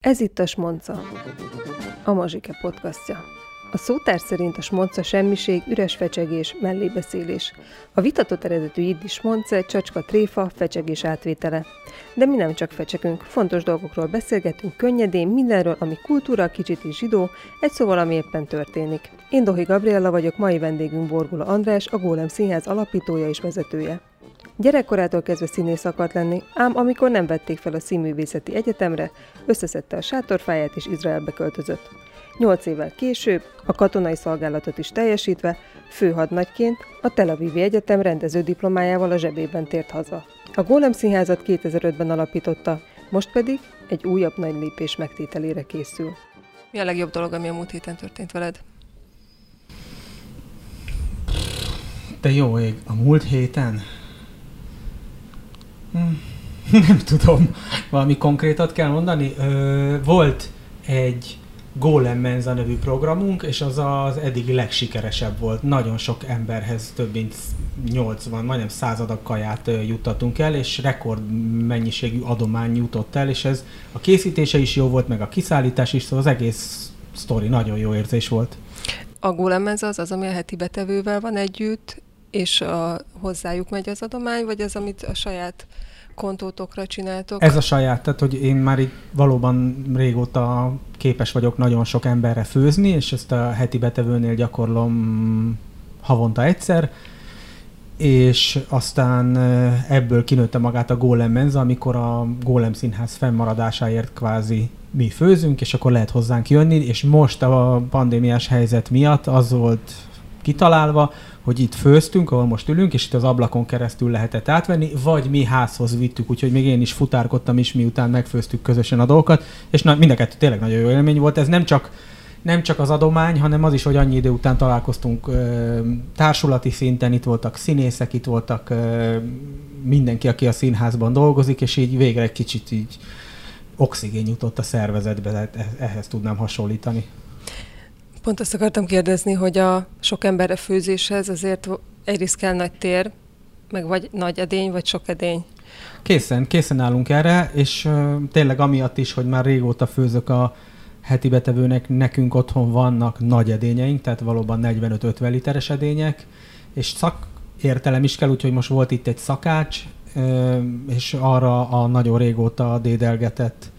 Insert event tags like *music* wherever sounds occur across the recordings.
Ez itt a Smonca, a Mazsike podcastja. A szótár szerint a smonca semmiség, üres fecsegés, mellébeszélés. A vitatott eredetű jiddis smonce, csacska tréfa, fecsegés átvétele. De mi nem csak fecsegünk, fontos dolgokról beszélgetünk könnyedén, mindenről, ami kultúra, kicsit is zsidó, egy szóval, ami éppen történik. Én Dohi Gabriella vagyok, mai vendégünk Borgula András, a Gólem Színház alapítója és vezetője. Gyerekkorától kezdve színész akart lenni, ám amikor nem vették fel a színművészeti egyetemre, összeszedte a sátorfáját és Izraelbe költözött. Nyolc évvel később, a katonai szolgálatot is teljesítve, főhadnagyként a Tel Avivi Egyetem rendező diplomájával a zsebében tért haza. A Gólem Színházat 2005-ben alapította, most pedig egy újabb nagy lépés megtételére készül. Mi a legjobb dolog, ami a múlt héten történt veled? Te jó ég, a múlt héten? Nem tudom, valami konkrétat kell mondani. Volt egy Golem Menza nevű programunk, és az az eddigi legsikeresebb volt. Nagyon sok emberhez több mint 80, majdnem századak kaját juttatunk el, és rekord mennyiségű adomány jutott el, és ez a készítése is jó volt, meg a kiszállítás is, szóval az egész sztori nagyon jó érzés volt. A Golem Menza az az, ami a heti betevővel van együtt, és a, hozzájuk megy az adomány, vagy az, amit a saját kontótokra csináltok? Ez a saját, tehát hogy én már itt valóban régóta képes vagyok nagyon sok emberre főzni, és ezt a heti betevőnél gyakorlom havonta egyszer, és aztán ebből kinőtte magát a Golem Menza, amikor a Golem Színház fennmaradásáért kvázi mi főzünk, és akkor lehet hozzánk jönni, és most a pandémiás helyzet miatt az volt kitalálva, hogy itt főztünk, ahol most ülünk, és itt az ablakon keresztül lehetett átvenni, vagy mi házhoz vittük, úgyhogy még én is futárkodtam is, miután megfőztük közösen a dolgokat, és na, mind a kettő tényleg nagyon jó élmény volt. Ez nem csak nem csak az adomány, hanem az is, hogy annyi idő után találkoztunk ö, társulati szinten, itt voltak színészek, itt voltak ö, mindenki, aki a színházban dolgozik, és így végre egy kicsit így oxigén jutott a szervezetbe, ehhez tudnám hasonlítani. Pont azt akartam kérdezni, hogy a sok emberre főzéshez azért egyrészt kell nagy tér, meg vagy nagy edény, vagy sok edény. Készen, készen állunk erre, és tényleg amiatt is, hogy már régóta főzök a heti betevőnek, nekünk otthon vannak nagy edényeink, tehát valóban 45-50 literes edények, és szakértelem is kell, úgyhogy most volt itt egy szakács, és arra a nagyon régóta dédelgetett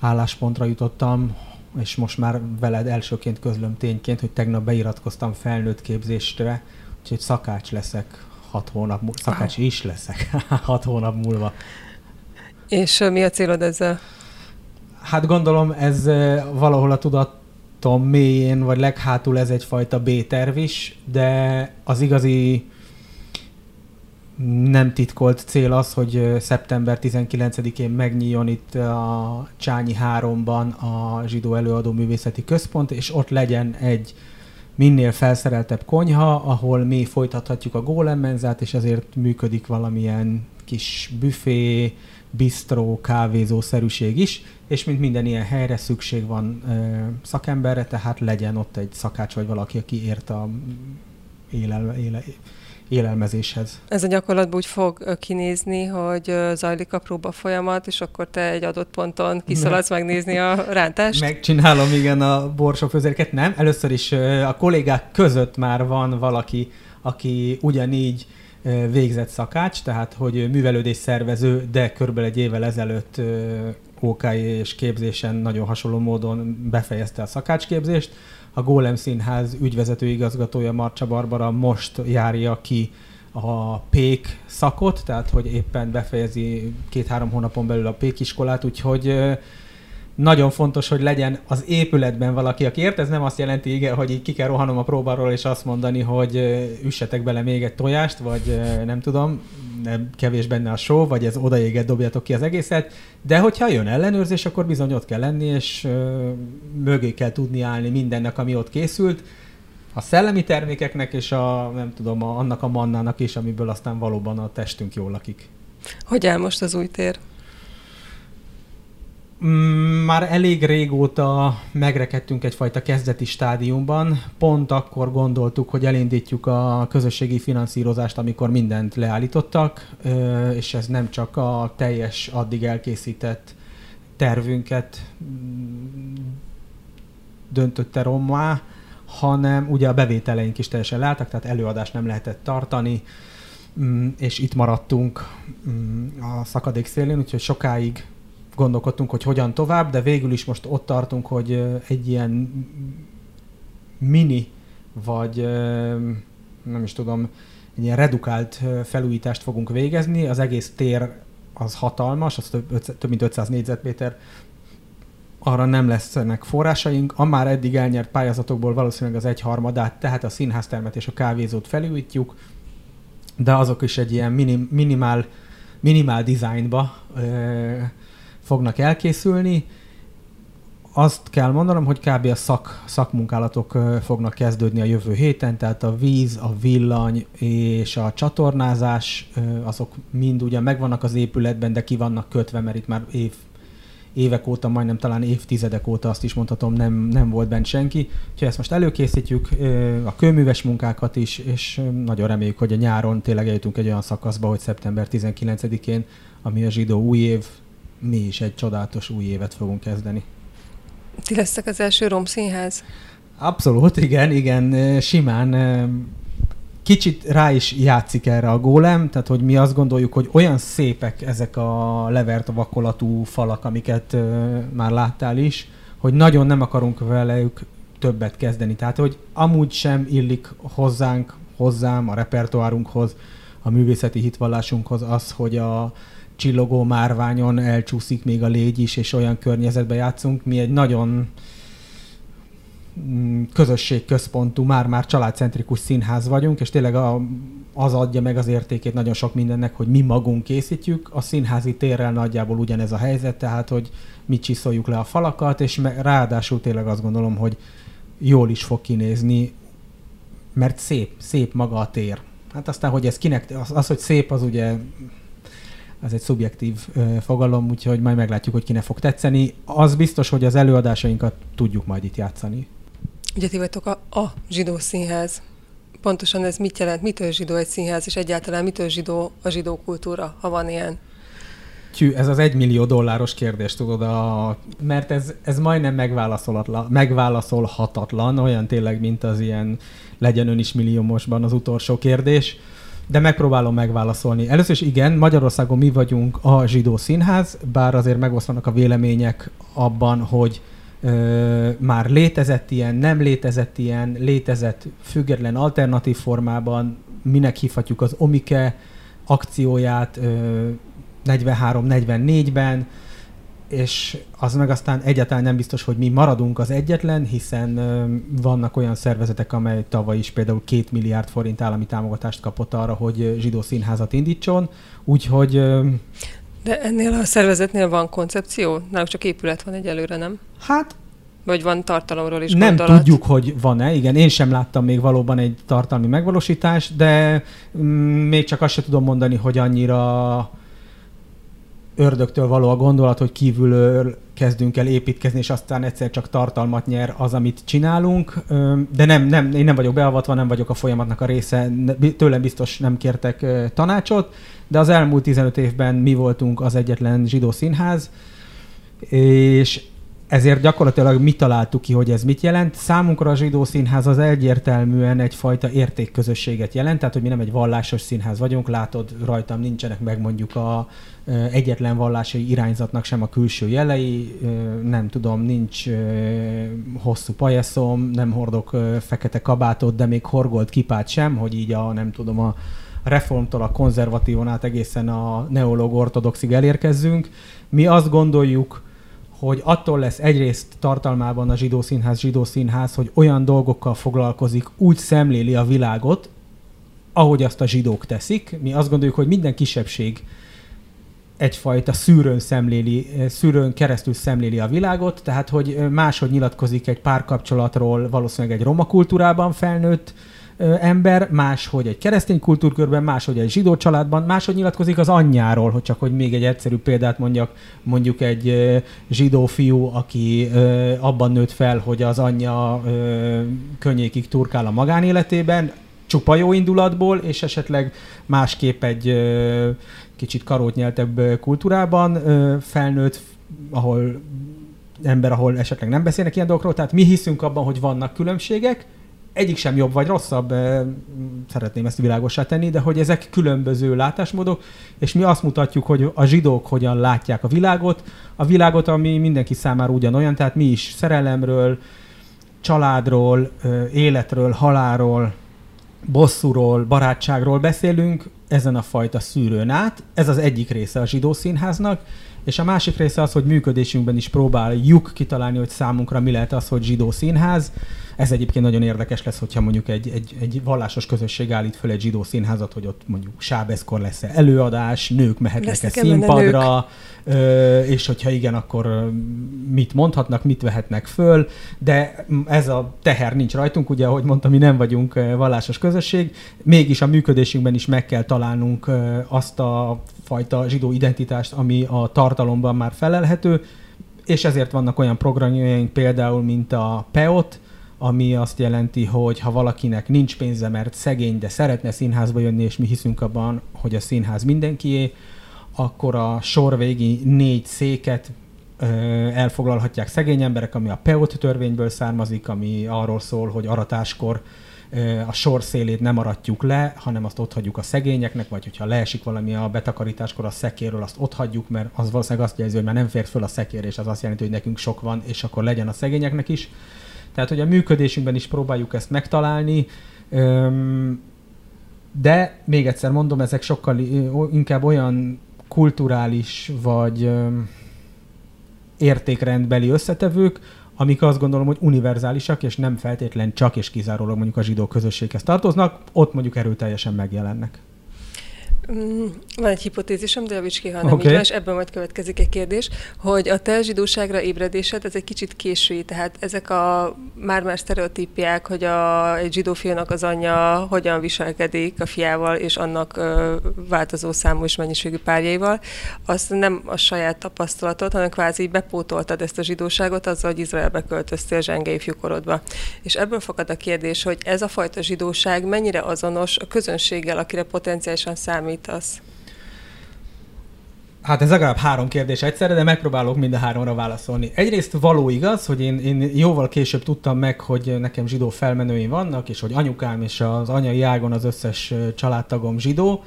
álláspontra jutottam, és most már veled elsőként közlöm tényként, hogy tegnap beiratkoztam felnőtt képzésre, úgyhogy szakács leszek hat hónap múlva, szakács Aha. is leszek *laughs* hat hónap múlva. És mi a célod ezzel? Hát gondolom ez valahol a tudatom mélyén, vagy leghátul ez egyfajta B-terv is, de az igazi nem titkolt cél az, hogy szeptember 19-én megnyíljon itt a Csányi 3-ban a Zsidó Előadó Művészeti Központ, és ott legyen egy minél felszereltebb konyha, ahol mi folytathatjuk a gólemmenzát, és ezért működik valamilyen kis büfé, bistró, kávézószerűség is, és mint minden ilyen helyre szükség van ö, szakemberre, tehát legyen ott egy szakács vagy valaki, aki ért a élel, éle, élelmezéshez. Ez a gyakorlatban úgy fog kinézni, hogy zajlik a próba folyamat, és akkor te egy adott ponton kiszaladsz megnézni a rántást? Megcsinálom, igen, a borsófőzérket. Nem, először is a kollégák között már van valaki, aki ugyanígy végzett szakács, tehát hogy művelődés szervező, de körülbelül egy évvel ezelőtt OK és képzésen nagyon hasonló módon befejezte a szakácsképzést a Gólem Színház ügyvezető igazgatója Marcsa Barbara most járja ki a pék szakot, tehát hogy éppen befejezi két-három hónapon belül a pék iskolát, úgyhogy nagyon fontos, hogy legyen az épületben valaki, aki ért. Ez nem azt jelenti, igen, hogy így ki kell rohanom a próbáról, és azt mondani, hogy üssetek bele még egy tojást, vagy nem tudom, nem kevés benne a só, vagy ez odaéget, dobjatok ki az egészet. De hogyha jön ellenőrzés, akkor bizony ott kell lenni, és mögé kell tudni állni mindennek, ami ott készült a szellemi termékeknek és a, nem tudom, a, annak a mannának is, amiből aztán valóban a testünk jól lakik. Hogy áll most az új tér? Mm, már elég régóta megrekedtünk egyfajta kezdeti stádiumban. Pont akkor gondoltuk, hogy elindítjuk a közösségi finanszírozást, amikor mindent leállítottak, és ez nem csak a teljes addig elkészített tervünket mm, döntötte rommá, hanem ugye a bevételeink is teljesen leálltak, tehát előadást nem lehetett tartani, mm, és itt maradtunk a szakadék szélén, úgyhogy sokáig gondolkodtunk, hogy hogyan tovább, de végül is most ott tartunk, hogy egy ilyen mini, vagy nem is tudom, egy ilyen redukált felújítást fogunk végezni. Az egész tér az hatalmas, az több, több mint 500 négyzetméter, arra nem lesznek forrásaink. A már eddig elnyert pályázatokból valószínűleg az egyharmadát, tehát a színháztermet és a kávézót felújítjuk, de azok is egy ilyen minim, minimál, minimál dizájnba ö, fognak elkészülni. Azt kell mondanom, hogy kb. a szak, szakmunkálatok fognak kezdődni a jövő héten, tehát a víz, a villany és a csatornázás, azok mind ugye megvannak az épületben, de ki vannak kötve, mert itt már év évek óta, majdnem talán évtizedek óta azt is mondhatom, nem, nem volt bent senki. Úgyhogy ezt most előkészítjük, a kőműves munkákat is, és nagyon reméljük, hogy a nyáron tényleg eljutunk egy olyan szakaszba, hogy szeptember 19-én, ami a zsidó új év, mi is egy csodálatos új évet fogunk kezdeni. Ti leszek az első romszínház? Abszolút, igen, igen, simán kicsit rá is játszik erre a gólem, tehát hogy mi azt gondoljuk, hogy olyan szépek ezek a levert vakolatú falak, amiket már láttál is, hogy nagyon nem akarunk velük többet kezdeni. Tehát, hogy amúgy sem illik hozzánk, hozzám, a repertoárunkhoz, a művészeti hitvallásunkhoz az, hogy a csillogó márványon elcsúszik még a légy is, és olyan környezetben játszunk. Mi egy nagyon Mm, közösségközpontú, már-már családcentrikus színház vagyunk, és tényleg a, az adja meg az értékét nagyon sok mindennek, hogy mi magunk készítjük. A színházi térrel nagyjából ugyanez a helyzet, tehát hogy mi csiszoljuk le a falakat, és ráadásul tényleg azt gondolom, hogy jól is fog kinézni, mert szép, szép maga a tér. Hát aztán, hogy ez kinek, az, az hogy szép, az ugye ez egy szubjektív ö, fogalom, úgyhogy majd meglátjuk, hogy kinek fog tetszeni. Az biztos, hogy az előadásainkat tudjuk majd itt játszani. Ugye ti vagytok a, a zsidó színház. Pontosan ez mit jelent? Mitől zsidó egy színház, és egyáltalán mitől zsidó a zsidó kultúra, ha van ilyen? Tyű, ez az egymillió dolláros kérdés, tudod, a, mert ez, ez majdnem megválaszolhatatlan, olyan tényleg, mint az ilyen legyen ön is milliómosban az utolsó kérdés, de megpróbálom megválaszolni. Először is igen, Magyarországon mi vagyunk a zsidó színház, bár azért megoszlanak a vélemények abban, hogy ö, már létezett ilyen, nem létezett ilyen, létezett független alternatív formában, minek hívhatjuk az Omike akcióját 43-44-ben, és az meg aztán egyáltalán nem biztos, hogy mi maradunk az egyetlen, hiszen vannak olyan szervezetek, amely tavaly is például két milliárd forint állami támogatást kapott arra, hogy zsidó színházat indítson, úgyhogy... De ennél a szervezetnél van koncepció? Náluk csak épület van egyelőre, nem? Hát vagy van tartalomról is Nem gondolat? tudjuk, hogy van-e. Igen, én sem láttam még valóban egy tartalmi megvalósítást, de mm, még csak azt sem tudom mondani, hogy annyira ördögtől való a gondolat, hogy kívülről kezdünk el építkezni, és aztán egyszer csak tartalmat nyer az, amit csinálunk. De nem, nem, én nem vagyok beavatva, nem vagyok a folyamatnak a része, tőlem biztos nem kértek tanácsot, de az elmúlt 15 évben mi voltunk az egyetlen zsidó színház, és ezért gyakorlatilag mi találtuk ki, hogy ez mit jelent. Számunkra a zsidó színház az egyértelműen egyfajta értékközösséget jelent, tehát hogy mi nem egy vallásos színház vagyunk, látod rajtam nincsenek meg mondjuk a egyetlen vallási irányzatnak sem a külső jelei, nem tudom, nincs hosszú pajeszom, nem hordok fekete kabátot, de még horgolt kipát sem, hogy így a nem tudom a reformtól a konzervatívon át egészen a neológ ortodoxig elérkezzünk. Mi azt gondoljuk, hogy attól lesz egyrészt tartalmában a zsidó színház zsidó színház, hogy olyan dolgokkal foglalkozik, úgy szemléli a világot, ahogy azt a zsidók teszik. Mi azt gondoljuk, hogy minden kisebbség egyfajta szűrőn, szemléli, szűrőn keresztül szemléli a világot, tehát hogy máshogy nyilatkozik egy párkapcsolatról valószínűleg egy roma kultúrában felnőtt ember, máshogy egy keresztény kultúrkörben, máshogy egy zsidó családban, máshogy nyilatkozik az anyjáról, hogy csak hogy még egy egyszerű példát mondjak, mondjuk egy zsidó fiú, aki abban nőtt fel, hogy az anyja könnyékig turkál a magánéletében, csupa jó indulatból, és esetleg másképp egy kicsit karótnyeltebb kultúrában felnőtt ahol ember, ahol esetleg nem beszélnek ilyen dolgokról, tehát mi hiszünk abban, hogy vannak különbségek, egyik sem jobb vagy rosszabb, szeretném ezt világosá tenni, de hogy ezek különböző látásmódok, és mi azt mutatjuk, hogy a zsidók hogyan látják a világot, a világot, ami mindenki számára ugyanolyan, tehát mi is szerelemről, családról, életről, halálról, bosszúról, barátságról beszélünk ezen a fajta szűrőn át. Ez az egyik része a zsidó színháznak, és a másik része az, hogy működésünkben is próbáljuk kitalálni, hogy számunkra mi lehet az, hogy zsidó színház. Ez egyébként nagyon érdekes lesz, hogyha mondjuk egy, egy, egy vallásos közösség állít föl egy zsidó színházat, hogy ott mondjuk sábeszkor lesz -e előadás, nők mehetnek-e színpadra, és hogyha igen, akkor mit mondhatnak, mit vehetnek föl, de ez a teher nincs rajtunk, ugye, ahogy mondtam, mi nem vagyunk vallásos közösség, mégis a működésünkben is meg kell találnunk azt a fajta zsidó identitást, ami a tartalomban már felelhető, és ezért vannak olyan programjaink például, mint a PEOT, ami azt jelenti, hogy ha valakinek nincs pénze, mert szegény, de szeretne színházba jönni, és mi hiszünk abban, hogy a színház mindenkié, akkor a sor végi négy széket elfoglalhatják szegény emberek, ami a PEOT törvényből származik, ami arról szól, hogy aratáskor a sor szélét nem aratjuk le, hanem azt ott hagyjuk a szegényeknek, vagy hogyha leesik valami a betakarításkor a szekérről, azt ott hagyjuk, mert az valószínűleg azt jelzi, hogy már nem fér föl a szekér, és az azt jelenti, hogy nekünk sok van, és akkor legyen a szegényeknek is. Tehát, hogy a működésünkben is próbáljuk ezt megtalálni, de még egyszer mondom, ezek sokkal inkább olyan kulturális vagy értékrendbeli összetevők, amik azt gondolom, hogy univerzálisak, és nem feltétlen csak és kizárólag mondjuk a zsidó közösséghez tartoznak, ott mondjuk erőteljesen megjelennek. Mm, van egy hipotézisem, de javíts ki, ha nem okay. így van, és ebből majd következik egy kérdés, hogy a te zsidóságra ébredésed, ez egy kicsit késői, tehát ezek a már-már sztereotípiák, hogy a, egy zsidó fiúnak az anyja hogyan viselkedik a fiával és annak ö, változó számú és mennyiségű párjaival, azt nem a saját tapasztalatod, hanem kvázi bepótoltad ezt a zsidóságot azzal, hogy Izraelbe költöztél zsenge ifjúkorodba. És ebből fakad a kérdés, hogy ez a fajta zsidóság mennyire azonos a közönséggel, akire potenciálisan számít számítasz? Hát ez legalább három kérdés egyszerre, de megpróbálok mind a háromra válaszolni. Egyrészt való igaz, hogy én, én jóval később tudtam meg, hogy nekem zsidó felmenőim vannak, és hogy anyukám és az anyai ágon az összes családtagom zsidó,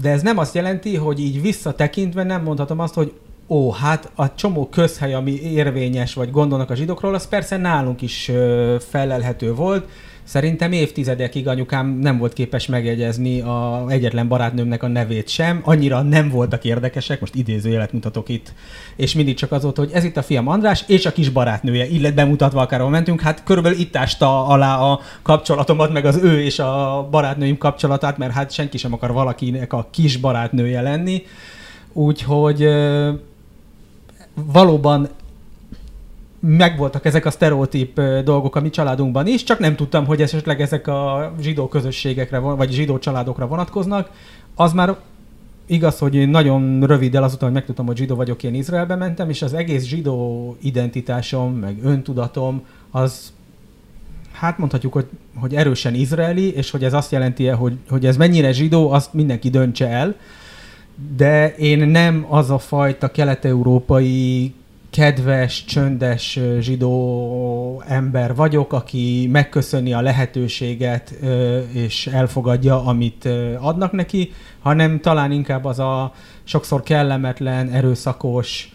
de ez nem azt jelenti, hogy így visszatekintve nem mondhatom azt, hogy ó, hát a csomó közhely, ami érvényes, vagy gondolnak a zsidókról, az persze nálunk is felelhető volt, Szerintem évtizedekig anyukám nem volt képes megjegyezni a egyetlen barátnőmnek a nevét sem, annyira nem voltak érdekesek, most idézőjelet mutatok itt, és mindig csak az volt, hogy ez itt a fiam András, és a kis barátnője, illet bemutatva akár mentünk, hát körülbelül itt ásta alá a kapcsolatomat, meg az ő és a barátnőim kapcsolatát, mert hát senki sem akar valakinek a kis barátnője lenni, úgyhogy valóban megvoltak ezek a sztereotíp dolgok a mi családunkban is, csak nem tudtam, hogy esetleg ezek a zsidó közösségekre, vagy zsidó családokra vonatkoznak. Az már igaz, hogy nagyon röviddel azután, hogy megtudtam, hogy zsidó vagyok, én Izraelbe mentem, és az egész zsidó identitásom, meg öntudatom, az hát mondhatjuk, hogy, hogy erősen izraeli, és hogy ez azt jelenti hogy, hogy ez mennyire zsidó, azt mindenki döntse el. De én nem az a fajta kelet-európai kedves, csöndes zsidó ember vagyok, aki megköszöni a lehetőséget és elfogadja, amit adnak neki, hanem talán inkább az a sokszor kellemetlen, erőszakos,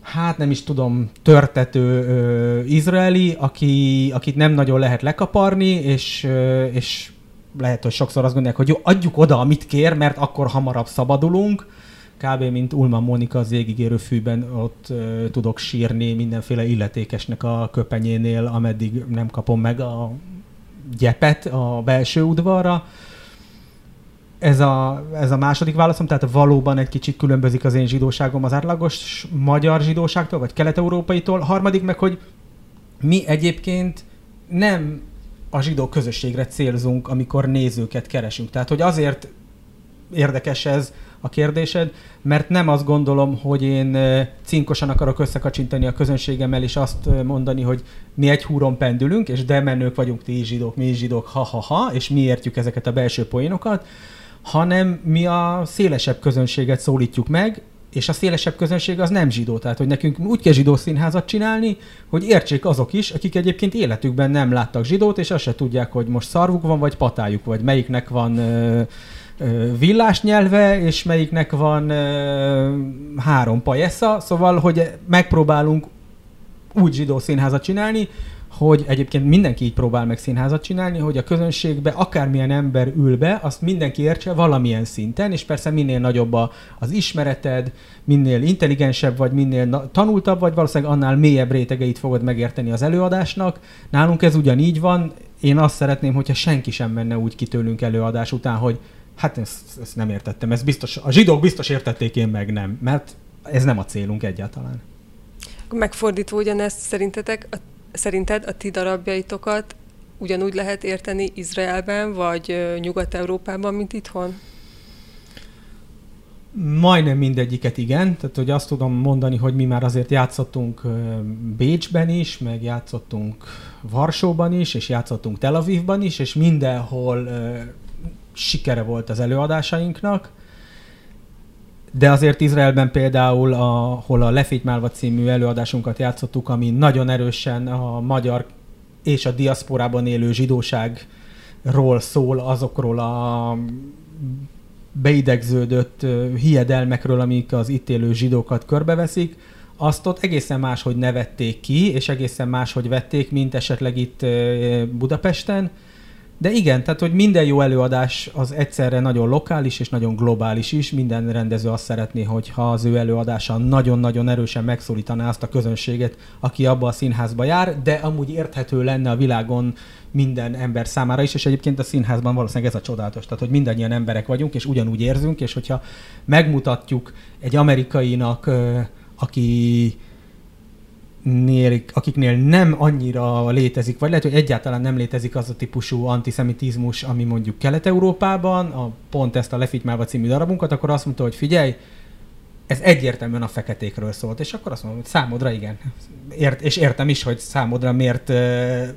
hát nem is tudom, törtető izraeli, aki, akit nem nagyon lehet lekaparni, és, és lehet, hogy sokszor azt gondolják, hogy jó, adjuk oda, amit kér, mert akkor hamarabb szabadulunk, kb. mint Ulman Monika az égigérő fűben ott uh, tudok sírni mindenféle illetékesnek a köpenyénél, ameddig nem kapom meg a gyepet a belső udvarra. Ez a, ez a második válaszom, tehát valóban egy kicsit különbözik az én zsidóságom az átlagos magyar zsidóságtól, vagy kelet-európaitól. Harmadik meg, hogy mi egyébként nem a zsidó közösségre célzunk, amikor nézőket keresünk. Tehát, hogy azért érdekes ez, a kérdésed, mert nem azt gondolom, hogy én cinkosan akarok összekacsintani a közönségemmel, és azt mondani, hogy mi egy húron pendülünk, és de menők vagyunk, ti zsidók, mi zsidók, ha-ha-ha, és mi értjük ezeket a belső poénokat, hanem mi a szélesebb közönséget szólítjuk meg, és a szélesebb közönség az nem zsidó. Tehát, hogy nekünk úgy kell zsidó színházat csinálni, hogy értsék azok is, akik egyébként életükben nem láttak zsidót, és azt se tudják, hogy most szarvuk van, vagy patájuk, vagy melyiknek van ö, ö, villás nyelve, és melyiknek van ö, három pajesza. Szóval, hogy megpróbálunk úgy zsidó színházat csinálni, hogy egyébként mindenki így próbál meg színházat csinálni, hogy a közönségbe akármilyen ember ül be, azt mindenki értse valamilyen szinten, és persze minél nagyobb a, az ismereted, minél intelligensebb vagy, minél na- tanultabb vagy, valószínűleg annál mélyebb rétegeit fogod megérteni az előadásnak. Nálunk ez ugyanígy van, én azt szeretném, hogyha senki sem menne úgy ki tőlünk előadás után, hogy hát ezt, ezt nem értettem, ez biztos, a zsidók biztos értették, én meg nem, mert ez nem a célunk egyáltalán. Megfordítva ugyanezt szerintetek a szerinted a ti darabjaitokat ugyanúgy lehet érteni Izraelben, vagy Nyugat-Európában, mint itthon? Majdnem mindegyiket igen, tehát hogy azt tudom mondani, hogy mi már azért játszottunk Bécsben is, meg játszottunk Varsóban is, és játszottunk Tel Avivban is, és mindenhol uh, sikere volt az előadásainknak. De azért Izraelben például, ahol a Lefitymálva című előadásunkat játszottuk, ami nagyon erősen a magyar és a diaszporában élő zsidóságról szól, azokról a beidegződött hiedelmekről, amik az itt élő zsidókat körbeveszik, azt ott egészen máshogy nevették ki, és egészen máshogy vették, mint esetleg itt Budapesten. De igen, tehát hogy minden jó előadás az egyszerre nagyon lokális és nagyon globális is. Minden rendező azt szeretné, hogyha az ő előadása nagyon-nagyon erősen megszólítaná azt a közönséget, aki abba a színházba jár, de amúgy érthető lenne a világon minden ember számára is, és egyébként a színházban valószínűleg ez a csodálatos, tehát hogy mindannyian emberek vagyunk, és ugyanúgy érzünk, és hogyha megmutatjuk egy amerikainak, aki nél, akiknél nem annyira létezik, vagy lehet, hogy egyáltalán nem létezik az a típusú antiszemitizmus, ami mondjuk Kelet-Európában, a, pont ezt a Lefitymálva című darabunkat, akkor azt mondta, hogy figyelj, ez egyértelműen a feketékről szólt, és akkor azt mondom, hogy számodra igen. Ért, és értem is, hogy számodra miért,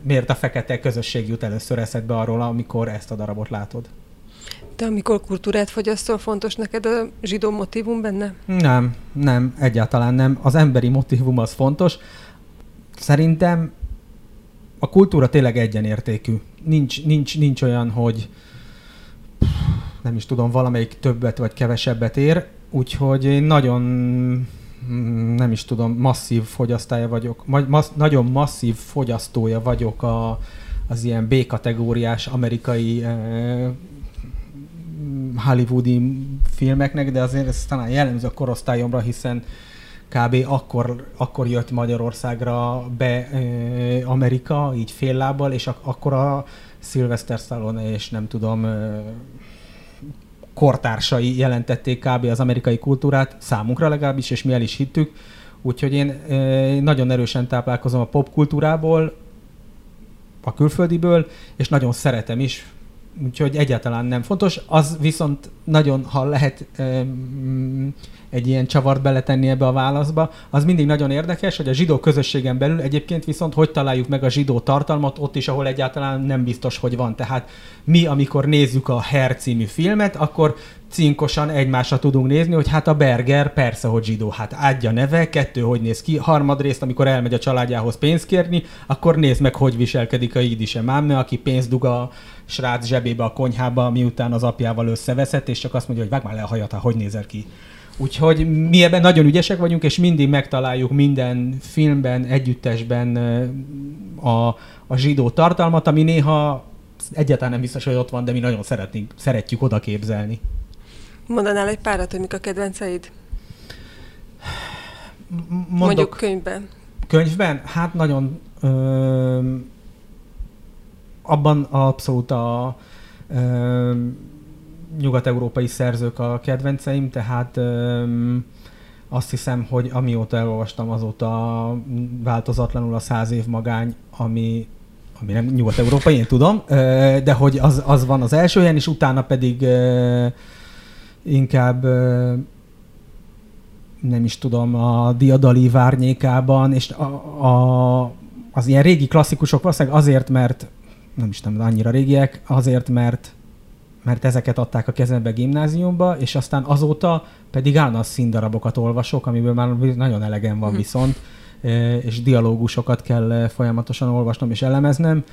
miért a fekete közösség jut először eszedbe arról, amikor ezt a darabot látod. De amikor kultúrát fogyasztol, fontos neked a zsidó motivum benne? Nem, nem, egyáltalán nem. Az emberi motivum az fontos. Szerintem a kultúra tényleg egyenértékű. Nincs, nincs, nincs olyan, hogy nem is tudom, valamelyik többet vagy kevesebbet ér, úgyhogy én nagyon mm, nem is tudom, masszív fogyasztája vagyok, massz, nagyon masszív fogyasztója vagyok a, az ilyen B-kategóriás amerikai eh, hollywoodi filmeknek, de azért ez talán jellemző a korosztályomra, hiszen kb. akkor, akkor jött Magyarországra be e, Amerika, így fél lábbal, és ak- akkor a Sylvester Stallone és nem tudom, e, kortársai jelentették kb. az amerikai kultúrát, számunkra legalábbis, és mi el is hittük. Úgyhogy én e, nagyon erősen táplálkozom a popkultúrából, a külföldiből, és nagyon szeretem is, úgyhogy egyáltalán nem fontos. Az viszont nagyon, ha lehet um, egy ilyen csavart beletenni ebbe a válaszba, az mindig nagyon érdekes, hogy a zsidó közösségen belül egyébként viszont hogy találjuk meg a zsidó tartalmat ott is, ahol egyáltalán nem biztos, hogy van. Tehát mi, amikor nézzük a Her című filmet, akkor cinkosan egymásra tudunk nézni, hogy hát a Berger persze, hogy zsidó, hát adja neve, kettő, hogy néz ki, harmadrészt, amikor elmegy a családjához pénzt kérni, akkor nézd meg, hogy viselkedik a Idise mámme, aki pénzt dug a srác zsebébe a konyhába, miután az apjával összeveszett, és csak azt mondja, hogy vág már le a hajat, hogy nézel ki. Úgyhogy mi ebben nagyon ügyesek vagyunk, és mindig megtaláljuk minden filmben, együttesben a, a zsidó tartalmat, ami néha egyáltalán nem biztos, hogy ott van, de mi nagyon szeretnénk, szeretjük oda képzelni. Mondanál egy párat, hogy mik a kedvenceid? Mondok, Mondjuk könyvben. Könyvben? Hát nagyon... Ö, abban abszolút a ö, nyugat-európai szerzők a kedvenceim, tehát ö, azt hiszem, hogy amióta elolvastam, azóta változatlanul a száz év magány, ami ami nem nyugat-európai, én tudom, de hogy az, az van az első helyen, és utána pedig inkább nem is tudom, a Diadali várnyékában, és a, a, az ilyen régi klasszikusok valószínűleg azért, mert nem is tudom, annyira régiek, azért, mert mert ezeket adták a kezembe gimnáziumba, és aztán azóta pedig állandóan színdarabokat olvasok, amiből már nagyon elegem van mhm. viszont, és dialógusokat kell folyamatosan olvasnom és elemeznem.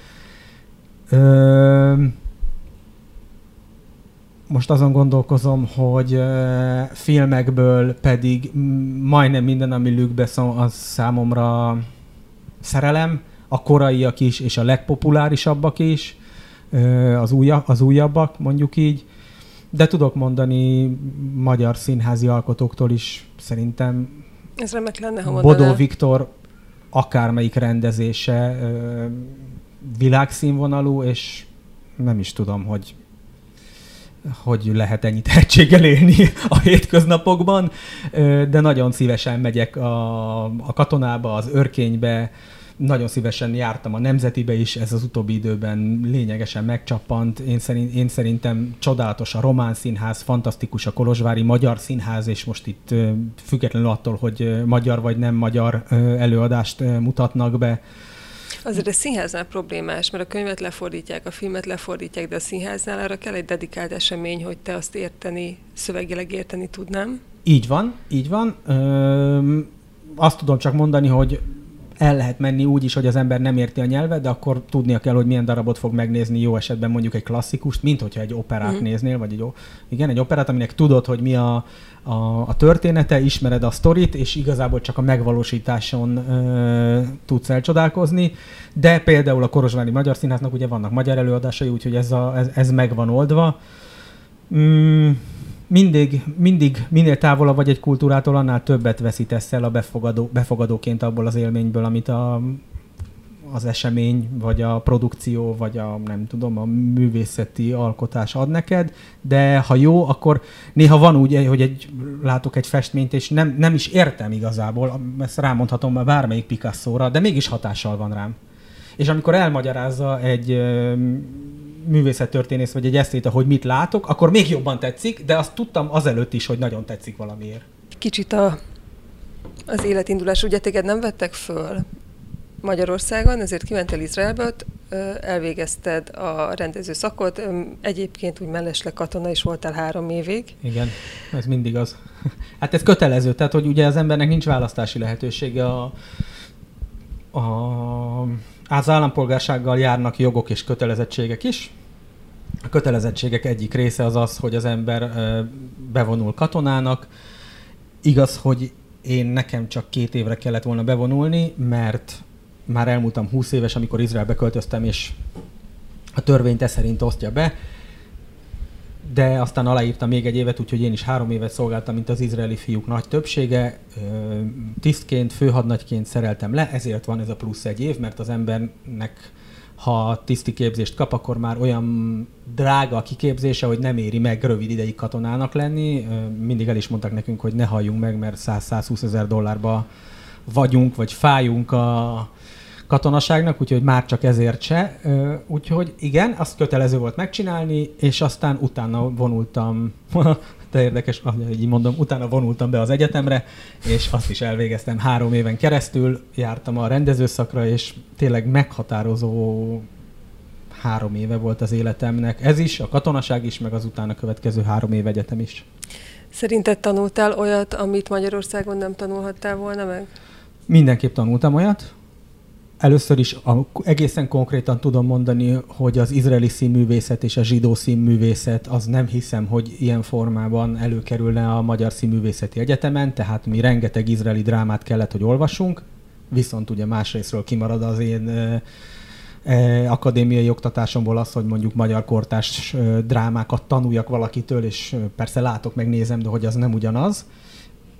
Most azon gondolkozom, hogy filmekből pedig majdnem minden, ami Luke az számomra szerelem, a koraiak is, és a legpopulárisabbak is, az, úja, az újabbak, mondjuk így. De tudok mondani magyar színházi alkotóktól is szerintem. Ez remek lenne, ha mondaná. Bodó Viktor akármelyik rendezése világszínvonalú, és nem is tudom, hogy hogy lehet ennyi tehetséggel élni a hétköznapokban, de nagyon szívesen megyek a, a katonába, az örkénybe, nagyon szívesen jártam a Nemzetibe is, ez az utóbbi időben lényegesen megcsappant. Én, szerint, én szerintem csodálatos a román színház, fantasztikus a Kolozsvári magyar színház, és most itt függetlenül attól, hogy magyar vagy nem magyar előadást mutatnak be, Azért a színháznál problémás, mert a könyvet lefordítják, a filmet lefordítják, de a színháznál arra kell egy dedikált esemény, hogy te azt érteni, szövegileg érteni tudnám. Így van, így van. Ö, azt tudom csak mondani, hogy el lehet menni úgy is, hogy az ember nem érti a nyelvet, de akkor tudnia kell, hogy milyen darabot fog megnézni jó esetben mondjuk egy klasszikust, mint hogyha egy operát mm. néznél, vagy egy, igen, egy operát, aminek tudod, hogy mi a, a, a története, ismered a sztorit, és igazából csak a megvalósításon ö, tudsz elcsodálkozni. De például a Korozsvári Magyar Színháznak ugye vannak magyar előadásai, úgyhogy ez, a, ez, ez meg van oldva. Mm, mindig, mindig minél távolabb vagy egy kultúrától, annál többet veszítesz el a befogadó, befogadóként abból az élményből, amit a, az esemény, vagy a produkció, vagy a nem tudom, a művészeti alkotás ad neked, de ha jó, akkor néha van úgy, hogy egy, látok egy festményt, és nem, nem is értem igazából, ezt rámondhatom bármelyik Picasso-ra, de mégis hatással van rám. És amikor elmagyarázza egy művészettörténész vagy egy esztéta, hogy mit látok, akkor még jobban tetszik, de azt tudtam azelőtt is, hogy nagyon tetszik valamiért. Kicsit a, az életindulás, ugye téged nem vettek föl Magyarországon, ezért kimentél Izraelbe, ott elvégezted a rendező szakot, egyébként úgy mellesleg katona is voltál három évig. Igen, ez mindig az. *laughs* Hát ez kötelező, tehát hogy ugye az embernek nincs választási lehetősége a, a az állampolgársággal járnak jogok és kötelezettségek is. A kötelezettségek egyik része az az, hogy az ember bevonul katonának. Igaz, hogy én nekem csak két évre kellett volna bevonulni, mert már elmúltam 20 éves, amikor Izraelbe költöztem, és a törvényt e szerint osztja be, de aztán aláírtam még egy évet, úgyhogy én is három évet szolgáltam, mint az izraeli fiúk nagy többsége. Tisztként, főhadnagyként szereltem le, ezért van ez a plusz egy év, mert az embernek ha tiszti képzést kap, akkor már olyan drága a kiképzése, hogy nem éri meg rövid ideig katonának lenni. Mindig el is mondták nekünk, hogy ne halljunk meg, mert 100-120 ezer dollárba vagyunk, vagy fájunk a, katonaságnak, úgyhogy már csak ezért se. Úgyhogy igen, azt kötelező volt megcsinálni, és aztán utána vonultam, *laughs* de érdekes, így mondom, utána vonultam be az egyetemre, és azt is elvégeztem három éven keresztül, jártam a rendezőszakra, és tényleg meghatározó három éve volt az életemnek. Ez is, a katonaság is, meg az utána következő három év egyetem is. Szerinted tanultál olyat, amit Magyarországon nem tanulhattál volna meg? Mindenképp tanultam olyat. Először is egészen konkrétan tudom mondani, hogy az izraeli színművészet és a zsidó színművészet az nem hiszem, hogy ilyen formában előkerülne a Magyar Színművészeti Egyetemen, tehát mi rengeteg izraeli drámát kellett, hogy olvasunk, viszont ugye másrésztről kimarad az én akadémiai oktatásomból az, hogy mondjuk magyar kortás drámákat tanuljak valakitől, és persze látok, megnézem, de hogy az nem ugyanaz.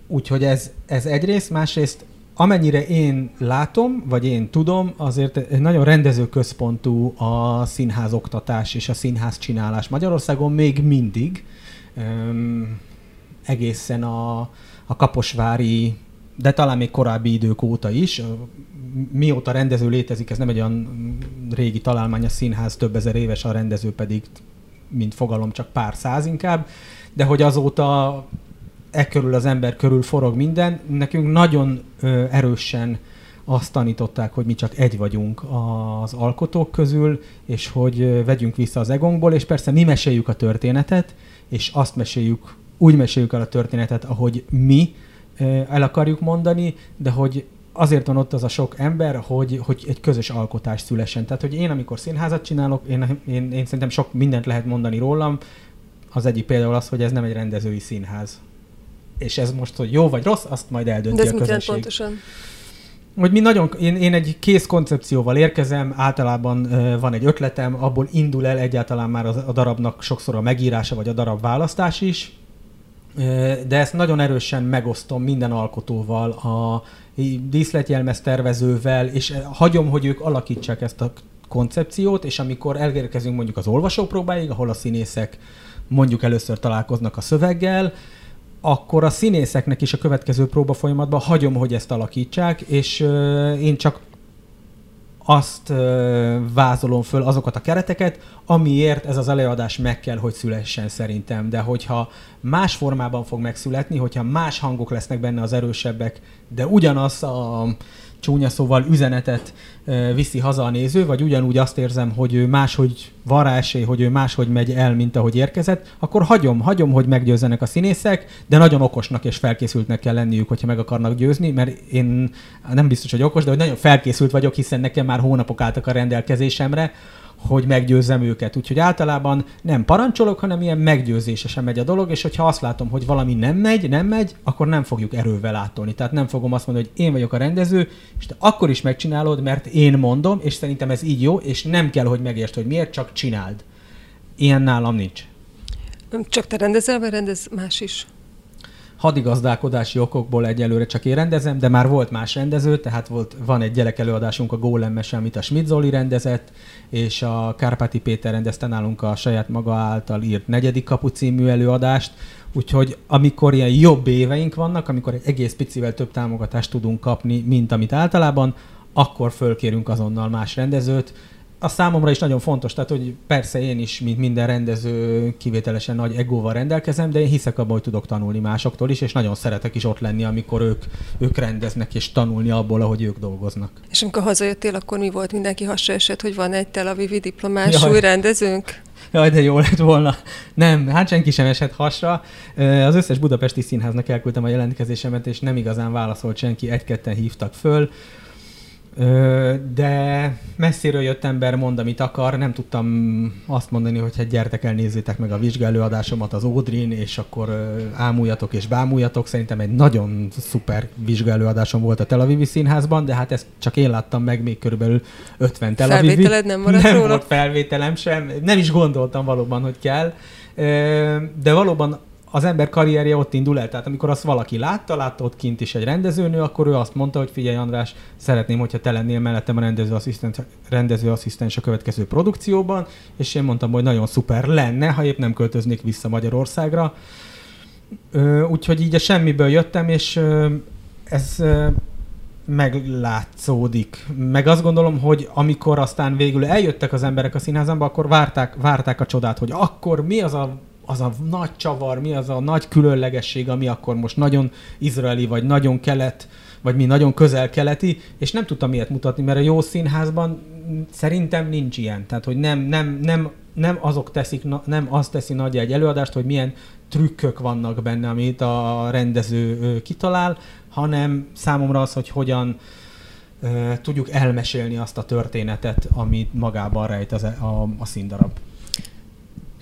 Úgyhogy ez, ez egyrészt, másrészt amennyire én látom, vagy én tudom, azért nagyon rendezőközpontú a színház oktatás és a színház csinálás Magyarországon még mindig. Um, egészen a, a kaposvári, de talán még korábbi idők óta is. Mióta rendező létezik, ez nem egy olyan régi találmány, a színház több ezer éves, a rendező pedig, mint fogalom, csak pár száz inkább, de hogy azóta e körül az ember körül forog minden. Nekünk nagyon ö, erősen azt tanították, hogy mi csak egy vagyunk az alkotók közül, és hogy vegyünk vissza az egónkból, és persze mi meséljük a történetet, és azt meséljük, úgy meséljük el a történetet, ahogy mi el akarjuk mondani, de hogy azért van ott az a sok ember, hogy, hogy egy közös alkotás szülessen. Tehát, hogy én, amikor színházat csinálok, én, én, én szerintem sok mindent lehet mondani rólam. Az egyik például az, hogy ez nem egy rendezői színház. És ez most, hogy jó vagy rossz, azt majd eldönti De ez a közönség. pontosan? Hogy mi nagyon, én, én egy kész koncepcióval érkezem, általában uh, van egy ötletem, abból indul el egyáltalán már a, a darabnak sokszor a megírása, vagy a darab választás is, de ezt nagyon erősen megosztom minden alkotóval, a díszletjelmez tervezővel, és hagyom, hogy ők alakítsák ezt a koncepciót, és amikor elérkezünk mondjuk az olvasópróbáig, ahol a színészek mondjuk először találkoznak a szöveggel, akkor a színészeknek is a következő próba folyamatban hagyom, hogy ezt alakítsák, és én csak azt ö, vázolom föl azokat a kereteket, amiért ez az előadás meg kell, hogy szülessen szerintem. De hogyha más formában fog megszületni, hogyha más hangok lesznek benne az erősebbek, de ugyanaz a csúnya szóval üzenetet viszi haza a néző, vagy ugyanúgy azt érzem, hogy ő máshogy van rá esély, hogy ő máshogy megy el, mint ahogy érkezett, akkor hagyom, hagyom, hogy meggyőzzenek a színészek, de nagyon okosnak és felkészültnek kell lenniük, hogyha meg akarnak győzni, mert én nem biztos, hogy okos, de hogy nagyon felkészült vagyok, hiszen nekem már hónapok álltak a rendelkezésemre, hogy meggyőzzem őket. Úgyhogy általában nem parancsolok, hanem ilyen meggyőzésesen megy a dolog, és hogyha azt látom, hogy valami nem megy, nem megy, akkor nem fogjuk erővel átolni. Tehát nem fogom azt mondani, hogy én vagyok a rendező, és te akkor is megcsinálod, mert én mondom, és szerintem ez így jó, és nem kell, hogy megértsd, hogy miért, csak csináld. Ilyen nálam nincs. Csak te rendezel, vagy rendez más is? Hadigazdálkodási okokból egyelőre csak én rendezem, de már volt más rendező, tehát volt, van egy gyerekelőadásunk a Golem mese, amit a Schmidt Zoli rendezett, és a Kárpáti Péter rendezte nálunk a saját maga által írt negyedik kapu című előadást, úgyhogy amikor ilyen jobb éveink vannak, amikor egy egész picivel több támogatást tudunk kapni, mint amit általában, akkor fölkérünk azonnal más rendezőt, a számomra is nagyon fontos, tehát hogy persze én is, mint minden rendező, kivételesen nagy egóval rendelkezem, de én hiszek abban, hogy tudok tanulni másoktól is, és nagyon szeretek is ott lenni, amikor ők, ők rendeznek, és tanulni abból, ahogy ők dolgoznak. És amikor hazajöttél, akkor mi volt? Mindenki hasra esett, hogy van egy Tel Avivi diplomás Jaj. új rendezőnk? Jaj, de jó lett volna. Nem, hát senki sem esett hasra. Az összes budapesti színháznak elküldtem a jelentkezésemet, és nem igazán válaszolt senki, egy-ketten hívtak föl de messziről jött ember mond, amit akar, nem tudtam azt mondani, hogy hát gyertek el, nézzétek meg a vizsgálóadásomat az Ódrin, és akkor ámuljatok és bámuljatok. Szerintem egy nagyon szuper vizsgálóadásom volt a Tel Avivi színházban, de hát ezt csak én láttam meg még körülbelül 50 Tel Avivi. Felvételed nem maradt Nem róla? volt felvételem sem, nem is gondoltam valóban, hogy kell. De valóban az ember karrierje ott indul el. Tehát amikor azt valaki látta, látta ott kint is egy rendezőnő, akkor ő azt mondta, hogy figyelj András, szeretném, hogyha te lennél mellettem a rendezőasszisztens, rendezőasszisztens a következő produkcióban, és én mondtam, hogy nagyon szuper lenne, ha épp nem költöznék vissza Magyarországra. Úgyhogy így a semmiből jöttem, és ez meglátszódik. Meg azt gondolom, hogy amikor aztán végül eljöttek az emberek a színházamba, akkor várták, várták a csodát, hogy akkor mi az a az a nagy csavar, mi az a nagy különlegesség, ami akkor most nagyon izraeli, vagy nagyon kelet, vagy mi nagyon közel-keleti, és nem tudtam miért mutatni, mert a jó színházban szerintem nincs ilyen. Tehát, hogy nem, nem, nem, nem azok teszik, nem az teszi nagy egy előadást, hogy milyen trükkök vannak benne, amit a rendező kitalál, hanem számomra az, hogy hogyan tudjuk elmesélni azt a történetet, amit magában rejt az, e, a, a színdarab.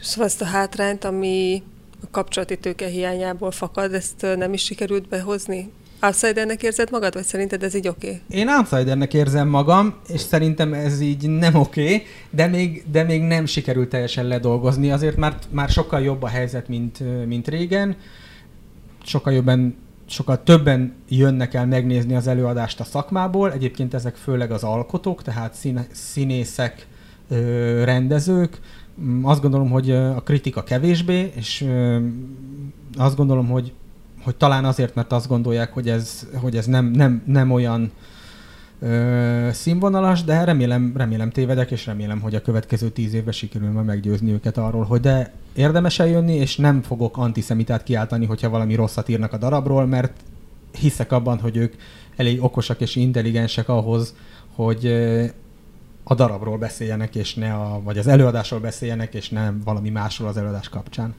Szóval ezt a hátrányt, ami a kapcsolati tőke hiányából fakad, ezt nem is sikerült behozni? Outsidernek érzed magad, vagy szerinted ez így oké? Okay? Én outsidernek érzem magam, és szerintem ez így nem oké, okay, de még, de még nem sikerült teljesen ledolgozni. Azért már, már sokkal jobb a helyzet, mint, mint régen. Sokkal jobban sokkal többen jönnek el megnézni az előadást a szakmából. Egyébként ezek főleg az alkotók, tehát színészek, rendezők, azt gondolom, hogy a kritika kevésbé, és azt gondolom, hogy, hogy talán azért, mert azt gondolják, hogy ez, hogy ez nem, nem, nem olyan ö, színvonalas, de remélem, remélem tévedek, és remélem, hogy a következő tíz évben sikerül majd meggyőzni őket arról, hogy de érdemes eljönni, és nem fogok antiszemitát kiáltani, hogyha valami rosszat írnak a darabról, mert hiszek abban, hogy ők elég okosak és intelligensek ahhoz, hogy a darabról beszéljenek, és ne a, vagy az előadásról beszéljenek, és nem valami másról az előadás kapcsán.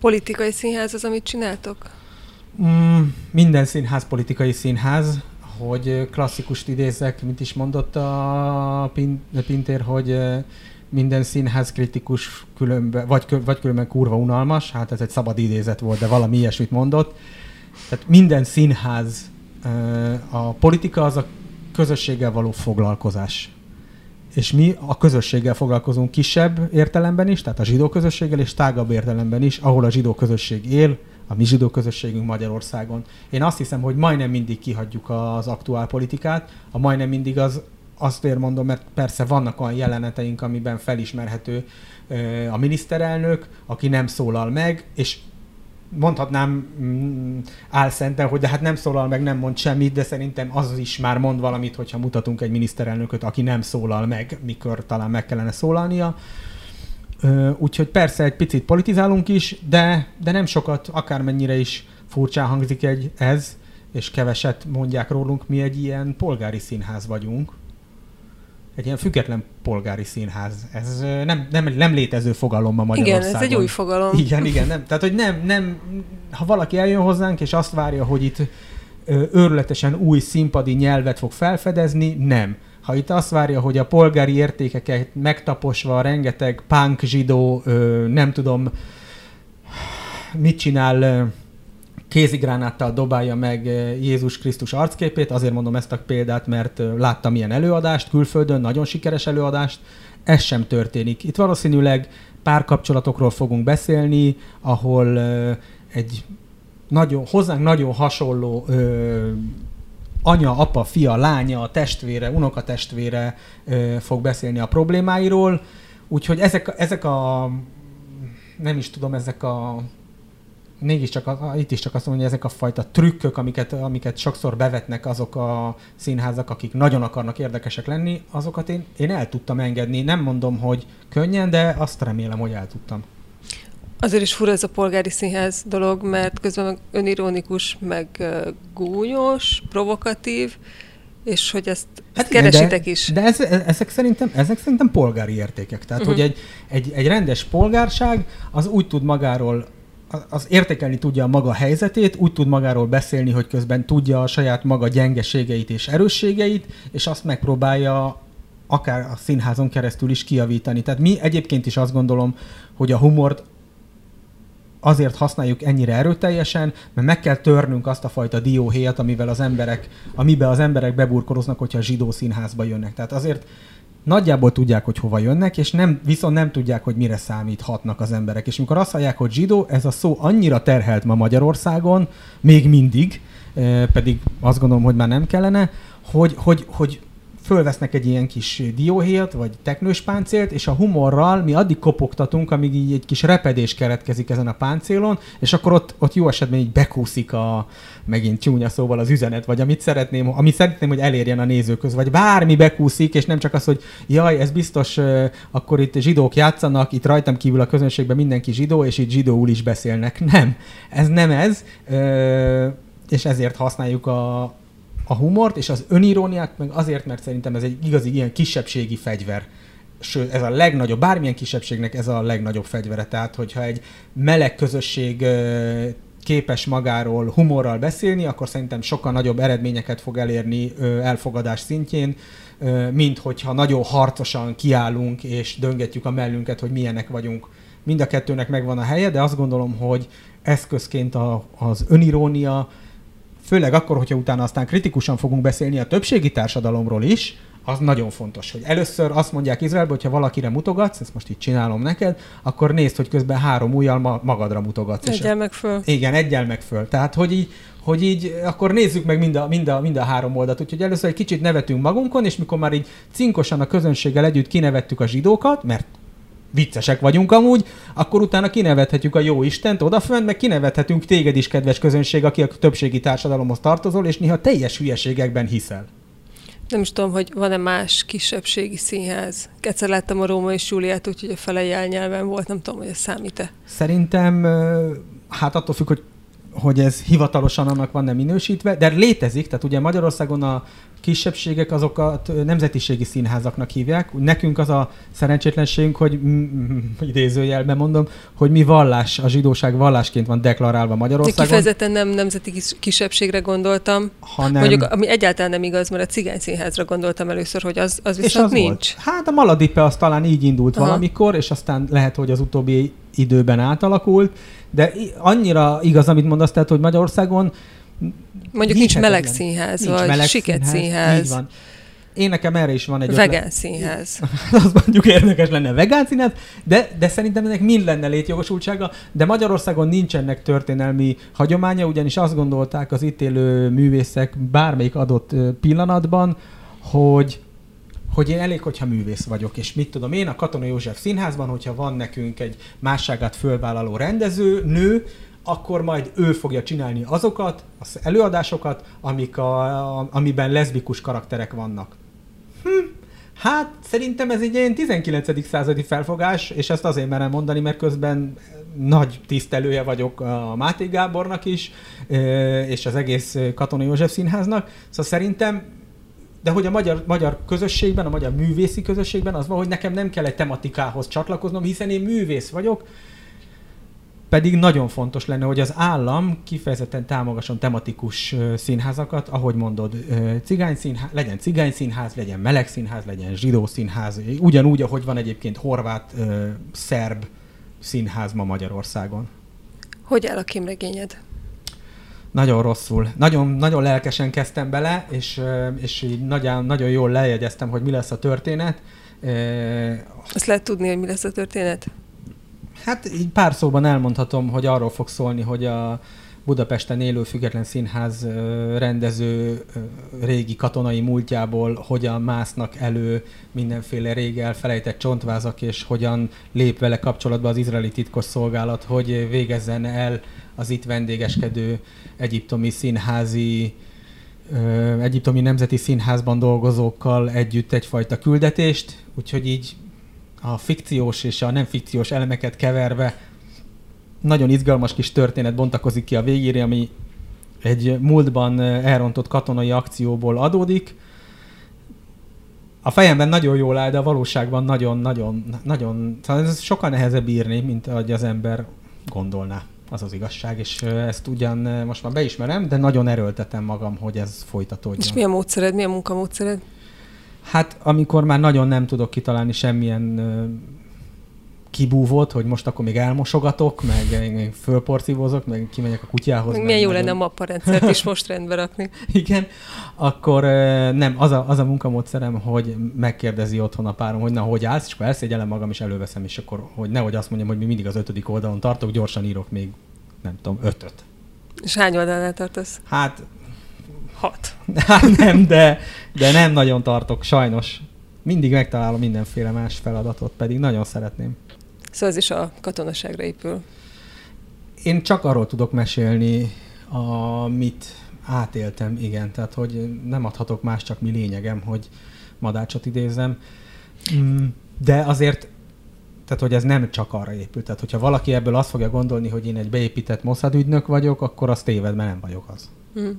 Politikai színház az, amit csináltok? Mm, minden színház politikai színház, hogy klasszikust idézek, mint is mondott a Pintér, hogy minden színház kritikus különben, vagy, vagy különben kurva unalmas, hát ez egy szabad idézet volt, de valami ilyesmit mondott. Tehát minden színház, a politika az a közösséggel való foglalkozás. És mi a közösséggel foglalkozunk kisebb értelemben is, tehát a zsidó közösséggel, és tágabb értelemben is, ahol a zsidó közösség él, a mi zsidó közösségünk Magyarországon. Én azt hiszem, hogy majdnem mindig kihagyjuk az aktuál politikát, a majdnem mindig az azt mondom, mert persze vannak olyan jeleneteink, amiben felismerhető a miniszterelnök, aki nem szólal meg, és mondhatnám mm, álszenten, hogy de hát nem szólal meg, nem mond semmit, de szerintem az is már mond valamit, hogyha mutatunk egy miniszterelnököt, aki nem szólal meg, mikor talán meg kellene szólalnia. Úgyhogy persze egy picit politizálunk is, de, de nem sokat, akármennyire is furcsán hangzik egy ez, és keveset mondják rólunk, mi egy ilyen polgári színház vagyunk, egy ilyen független polgári színház. Ez nem, nem, nem létező fogalom ma Magyarországon. Igen, ez egy új fogalom. Igen, igen. Nem. Tehát, hogy nem, nem, ha valaki eljön hozzánk, és azt várja, hogy itt őrületesen új színpadi nyelvet fog felfedezni, nem. Ha itt azt várja, hogy a polgári értékeket megtaposva rengeteg punk, zsidó, nem tudom, mit csinál, kézigránáttal dobálja meg eh, Jézus Krisztus arcképét, azért mondom ezt a példát, mert eh, láttam ilyen előadást külföldön, nagyon sikeres előadást, ez sem történik. Itt valószínűleg párkapcsolatokról fogunk beszélni, ahol eh, egy nagyon, hozzánk nagyon hasonló ö, anya, apa, fia, lánya, testvére, unokatestvére ö, fog beszélni a problémáiról. Úgyhogy ezek, ezek a nem is tudom, ezek a mégiscsak a, itt is csak azt mondom, hogy ezek a fajta trükkök, amiket, amiket sokszor bevetnek azok a színházak, akik nagyon akarnak érdekesek lenni, azokat én, én el tudtam engedni. Nem mondom, hogy könnyen, de azt remélem, hogy el tudtam. Azért is fura ez a polgári színház dolog, mert közben meg önironikus, meg gúnyos, provokatív, és hogy ezt, hát ezt keresitek de, is. De ez, ezek, szerintem, ezek szerintem polgári értékek. Tehát, uh-huh. hogy egy, egy, egy rendes polgárság az úgy tud magáról az értékelni tudja a maga helyzetét, úgy tud magáról beszélni, hogy közben tudja a saját maga gyengeségeit és erősségeit, és azt megpróbálja akár a színházon keresztül is kiavítani. Tehát mi egyébként is azt gondolom, hogy a humort azért használjuk ennyire erőteljesen, mert meg kell törnünk azt a fajta dióhéjat, amivel az emberek, amiben az emberek beburkoloznak, hogyha a zsidó színházba jönnek. Tehát azért nagyjából tudják, hogy hova jönnek, és nem, viszont nem tudják, hogy mire számíthatnak az emberek. És amikor azt hallják, hogy zsidó, ez a szó annyira terhelt ma Magyarországon, még mindig, eh, pedig azt gondolom, hogy már nem kellene, hogy, hogy, hogy fölvesznek egy ilyen kis dióhéjat, vagy teknős páncélt, és a humorral mi addig kopogtatunk, amíg így egy kis repedés keretkezik ezen a páncélon, és akkor ott, ott jó esetben így bekúszik a, megint csúnya szóval az üzenet, vagy amit szeretném, amit szeretném, hogy elérjen a nézőköz, vagy bármi bekúszik, és nem csak az, hogy jaj, ez biztos, akkor itt zsidók játszanak, itt rajtam kívül a közönségben mindenki zsidó, és itt zsidóul is beszélnek. Nem, ez nem ez, és ezért használjuk a, a humort, és az öniróniát meg azért, mert szerintem ez egy igazi ilyen kisebbségi fegyver. Sőt, ez a legnagyobb, bármilyen kisebbségnek ez a legnagyobb fegyvere. Tehát, hogyha egy meleg közösség képes magáról humorral beszélni, akkor szerintem sokkal nagyobb eredményeket fog elérni elfogadás szintjén, mint hogyha nagyon harcosan kiállunk és döngetjük a mellünket, hogy milyenek vagyunk. Mind a kettőnek megvan a helye, de azt gondolom, hogy eszközként a, az önirónia, főleg akkor, hogyha utána aztán kritikusan fogunk beszélni a többségi társadalomról is, az nagyon fontos, hogy először azt mondják Izraelbe, hogyha valakire mutogatsz, ezt most így csinálom neked, akkor nézd, hogy közben három ujjal magadra mutogatsz. Egyel meg föl. Igen, egyel meg föl. Tehát, hogy így, hogy így akkor nézzük meg mind a, mind, a, mind a három oldalt. Úgyhogy először egy kicsit nevetünk magunkon, és mikor már így cinkosan a közönséggel együtt kinevettük a zsidókat, mert viccesek vagyunk amúgy, akkor utána kinevethetjük a jó Istent odafönn, meg kinevethetünk téged is, kedves közönség, aki a többségi társadalomhoz tartozol, és néha teljes hülyeségekben hiszel. Nem is tudom, hogy van-e más kisebbségi színház. Egyszer láttam a Róma és Júliát, úgyhogy a fele jelnyelven volt, nem tudom, hogy ez számít-e. Szerintem, hát attól függ, hogy hogy ez hivatalosan annak van nem minősítve, de létezik, tehát ugye Magyarországon a kisebbségek azokat nemzetiségi színházaknak hívják. Nekünk az a szerencsétlenségünk, hogy idézőjelben mondom, hogy mi vallás, a zsidóság vallásként van deklarálva Magyarországon. De kifejezetten nem nemzeti kisebbségre gondoltam. Hanem... Mondjuk, ami egyáltalán nem igaz, mert a cigány színházra gondoltam először, hogy az, az viszont és az nincs. Volt. Hát a Maladipe az talán így indult Aha. valamikor, és aztán lehet, hogy az utóbbi időben átalakult, de annyira igaz, amit mondasz, tehát, hogy Magyarországon Mondjuk nincs meleg színház, nincs vagy meleg siket színház. színház. Így van. Én nekem erre is van egy Vegán ötlet. színház. *laughs* az mondjuk érdekes lenne vegán színház, de, de szerintem ennek mind lenne létjogosultsága, de Magyarországon nincs ennek történelmi hagyománya, ugyanis azt gondolták az itt élő művészek bármelyik adott pillanatban, hogy hogy én elég, hogyha művész vagyok, és mit tudom én, a Katona József Színházban, hogyha van nekünk egy másságát fölvállaló rendező, nő, akkor majd ő fogja csinálni azokat, az előadásokat, amik a, a, amiben leszbikus karakterek vannak. Hm, hát szerintem ez egy ilyen 19. századi felfogás, és ezt azért merem mondani, mert közben nagy tisztelője vagyok a Máté Gábornak is, és az egész Katona József Színháznak, szóval szerintem de hogy a magyar, magyar közösségben, a magyar művészi közösségben az van, hogy nekem nem kell egy tematikához csatlakoznom, hiszen én művész vagyok, pedig nagyon fontos lenne, hogy az állam kifejezetten támogasson tematikus színházakat, ahogy mondod, cigány színház, legyen cigány színház, legyen meleg színház, legyen zsidó színház, ugyanúgy, ahogy van egyébként horvát, szerb színház ma Magyarországon. Hogy áll a kémregényed? Nagyon rosszul. Nagyon, nagyon lelkesen kezdtem bele, és, és így nagyon, nagyon jól lejegyeztem, hogy mi lesz a történet. Azt lehet tudni, hogy mi lesz a történet? Hát így pár szóban elmondhatom, hogy arról fog szólni, hogy a Budapesten élő független színház rendező régi katonai múltjából hogyan másznak elő mindenféle régi elfelejtett csontvázak, és hogyan lép vele kapcsolatba az izraeli titkos szolgálat, hogy végezzen el az itt vendégeskedő egyiptomi színházi egyiptomi nemzeti színházban dolgozókkal együtt egyfajta küldetést, úgyhogy így a fikciós és a nem fikciós elemeket keverve nagyon izgalmas kis történet bontakozik ki a végére, ami egy múltban elrontott katonai akcióból adódik. A fejemben nagyon jól áll, de a valóságban nagyon-nagyon, nagyon, szóval ez sokkal nehezebb írni, mint ahogy az ember gondolná. Az az igazság, és ezt ugyan most már beismerem, de nagyon erőltetem magam, hogy ez folytatódjon. És mi a módszered, mi a munkamódszered? Hát amikor már nagyon nem tudok kitalálni semmilyen kibúvott, hogy most akkor még elmosogatok, meg, meg meg kimegyek a kutyához. Milyen meg jó lenne a mapparendszert is most rendbe rakni. *laughs* Igen, akkor nem, az a, az a munkamódszerem, hogy megkérdezi otthon a párom, hogy na, hogy állsz, és akkor elszégyellem magam, és előveszem, és akkor, hogy nehogy azt mondjam, hogy mi mindig az ötödik oldalon tartok, gyorsan írok még, nem tudom, ötöt. És hány oldalnál tartasz? Hát Hat. Hát nem, de, de nem nagyon tartok, sajnos. Mindig megtalálom mindenféle más feladatot, pedig nagyon szeretném. Szóval ez is a katonaságra épül. Én csak arról tudok mesélni, amit átéltem, igen. Tehát, hogy nem adhatok más, csak mi lényegem, hogy madácsot idézem. Mm, de azért, tehát, hogy ez nem csak arra épül. Tehát, hogyha valaki ebből azt fogja gondolni, hogy én egy beépített Mossad ügynök vagyok, akkor az téved, mert nem vagyok az. Mm.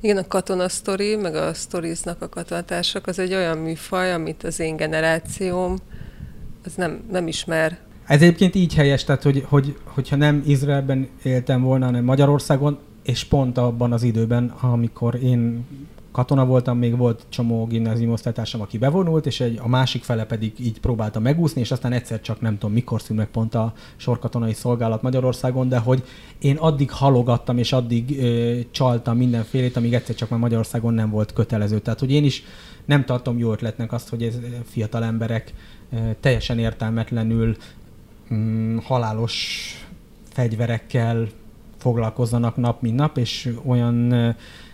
Igen, a katona sztori, meg a sztoriznak a katonatársak, az egy olyan műfaj, amit az én generációm az nem, nem ismer. Ez egyébként így helyes, tehát hogy, hogy, hogyha nem Izraelben éltem volna, hanem Magyarországon, és pont abban az időben, amikor én katona voltam, még volt csomó gimnázium osztálytársam, aki bevonult, és egy, a másik fele pedig így próbálta megúszni, és aztán egyszer csak nem tudom, mikor szűn meg pont a sorkatonai szolgálat Magyarországon, de hogy én addig halogattam, és addig ö, csaltam mindenfélét, amíg egyszer csak már Magyarországon nem volt kötelező. Tehát, hogy én is nem tartom jó ötletnek azt, hogy ez fiatal emberek ö, teljesen értelmetlenül mm, halálos fegyverekkel foglalkozzanak nap, mint nap, és olyan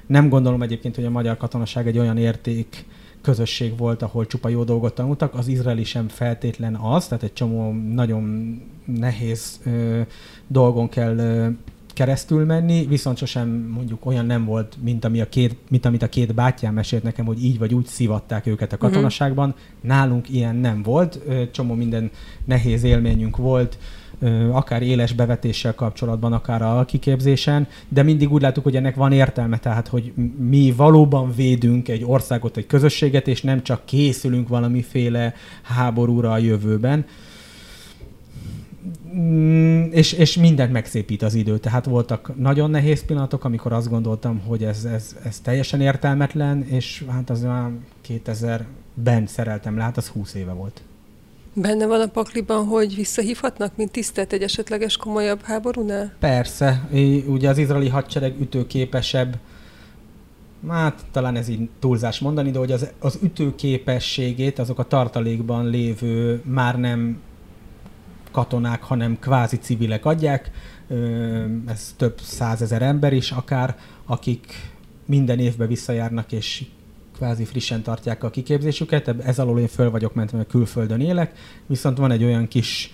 nem gondolom egyébként, hogy a magyar katonaság egy olyan érték közösség volt, ahol csupa jó dolgot tanultak. Az izraeli sem feltétlen az, tehát egy csomó nagyon nehéz ö, dolgon kell ö, keresztül menni, viszont sosem mondjuk olyan nem volt, mint, ami a két, mint amit a két bátyám mesélt nekem, hogy így vagy úgy szivatták őket a mhm. katonaságban. Uh-huh. Nálunk ilyen nem volt, csomó minden nehéz élményünk volt, akár éles bevetéssel kapcsolatban, akár a kiképzésen, de mindig úgy látjuk, hogy ennek van értelme, tehát hogy mi valóban védünk egy országot, egy közösséget, és nem csak készülünk valamiféle háborúra a jövőben. Mm, és, és mindent megszépít az idő. Tehát voltak nagyon nehéz pillanatok, amikor azt gondoltam, hogy ez, ez, ez teljesen értelmetlen, és hát az már 2000-ben szereltem le, hát az 20 éve volt. Benne van a pakliban, hogy visszahívhatnak, mint tisztelt egy esetleges komolyabb háborúnál? Persze. Ugye az izraeli hadsereg ütőképesebb, hát talán ez így túlzás mondani, de hogy az, az ütőképességét azok a tartalékban lévő már nem katonák, hanem kvázi civilek adják. Ez több százezer ember is akár, akik minden évben visszajárnak és kvázi frissen tartják a kiképzésüket. Ez alól én föl vagyok mentve, mert külföldön élek, viszont van egy olyan kis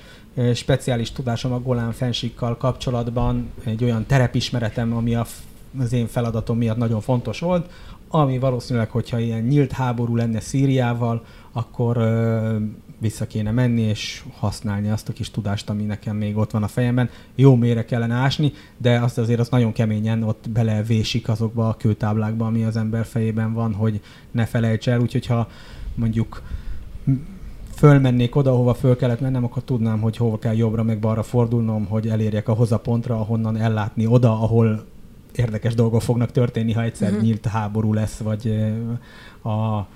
speciális tudásom a Golán fensíkkal kapcsolatban, egy olyan terepismeretem, ami az én feladatom miatt nagyon fontos volt, ami valószínűleg, hogyha ilyen nyílt háború lenne Szíriával, akkor ö, vissza kéne menni és használni azt a kis tudást, ami nekem még ott van a fejemben. Jó mélyre kellene ásni, de azt azért az nagyon keményen ott belevésik azokba a kőtáblákba, ami az ember fejében van, hogy ne felejts el. Úgyhogy ha mondjuk fölmennék oda, ahova föl kellett mennem, akkor tudnám, hogy hova kell jobbra meg balra fordulnom, hogy elérjek ahhoz a pontra, ahonnan ellátni oda, ahol érdekes dolgok fognak történni, ha egyszer uh-huh. nyílt háború lesz, vagy a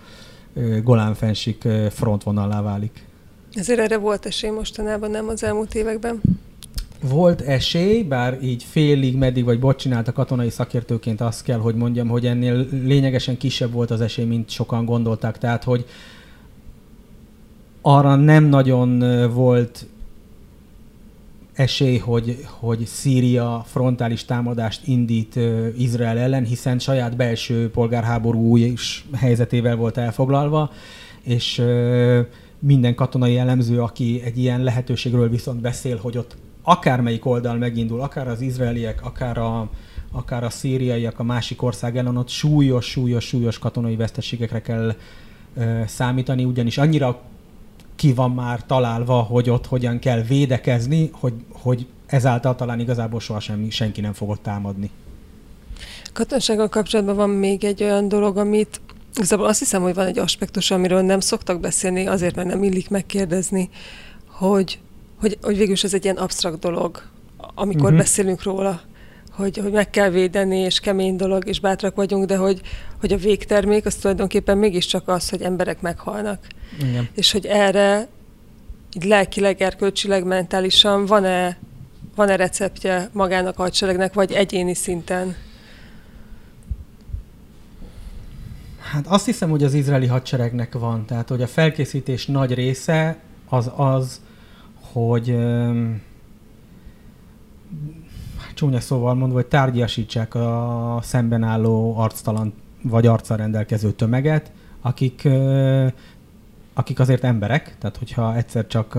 Golán fensik frontvonalá válik. Ezért erre volt esély mostanában, nem az elmúlt években? Volt esély, bár így félig, meddig vagy bot csinált a katonai szakértőként azt kell, hogy mondjam, hogy ennél lényegesen kisebb volt az esély, mint sokan gondolták. Tehát, hogy arra nem nagyon volt esély, hogy, hogy Szíria frontális támadást indít Izrael ellen, hiszen saját belső polgárháború is helyzetével volt elfoglalva, és minden katonai elemző, aki egy ilyen lehetőségről viszont beszél, hogy ott akármelyik oldal megindul, akár az izraeliek, akár a, akár a szíriaiak a másik ország ellen, ott súlyos, súlyos, súlyos katonai veszteségekre kell uh, számítani, ugyanis annyira ki van már találva, hogy ott hogyan kell védekezni, hogy, hogy ezáltal talán igazából sohasem senki nem fogott támadni. Katonsággal kapcsolatban van még egy olyan dolog, amit igazából azt hiszem, hogy van egy aspektus, amiről nem szoktak beszélni, azért, mert nem illik megkérdezni, hogy, hogy, hogy végül is ez egy ilyen absztrakt dolog, amikor uh-huh. beszélünk róla hogy, hogy meg kell védeni, és kemény dolog, és bátrak vagyunk, de hogy, hogy a végtermék az tulajdonképpen mégiscsak az, hogy emberek meghalnak. Igen. És hogy erre így lelkileg, erkölcsileg, mentálisan van-e, van-e receptje magának a hadseregnek, vagy egyéni szinten? Hát azt hiszem, hogy az izraeli hadseregnek van. Tehát, hogy a felkészítés nagy része az az, hogy csúnya szóval mondva, hogy tárgyasítsák a szemben álló arctalan vagy arccal rendelkező tömeget, akik, akik azért emberek, tehát hogyha egyszer csak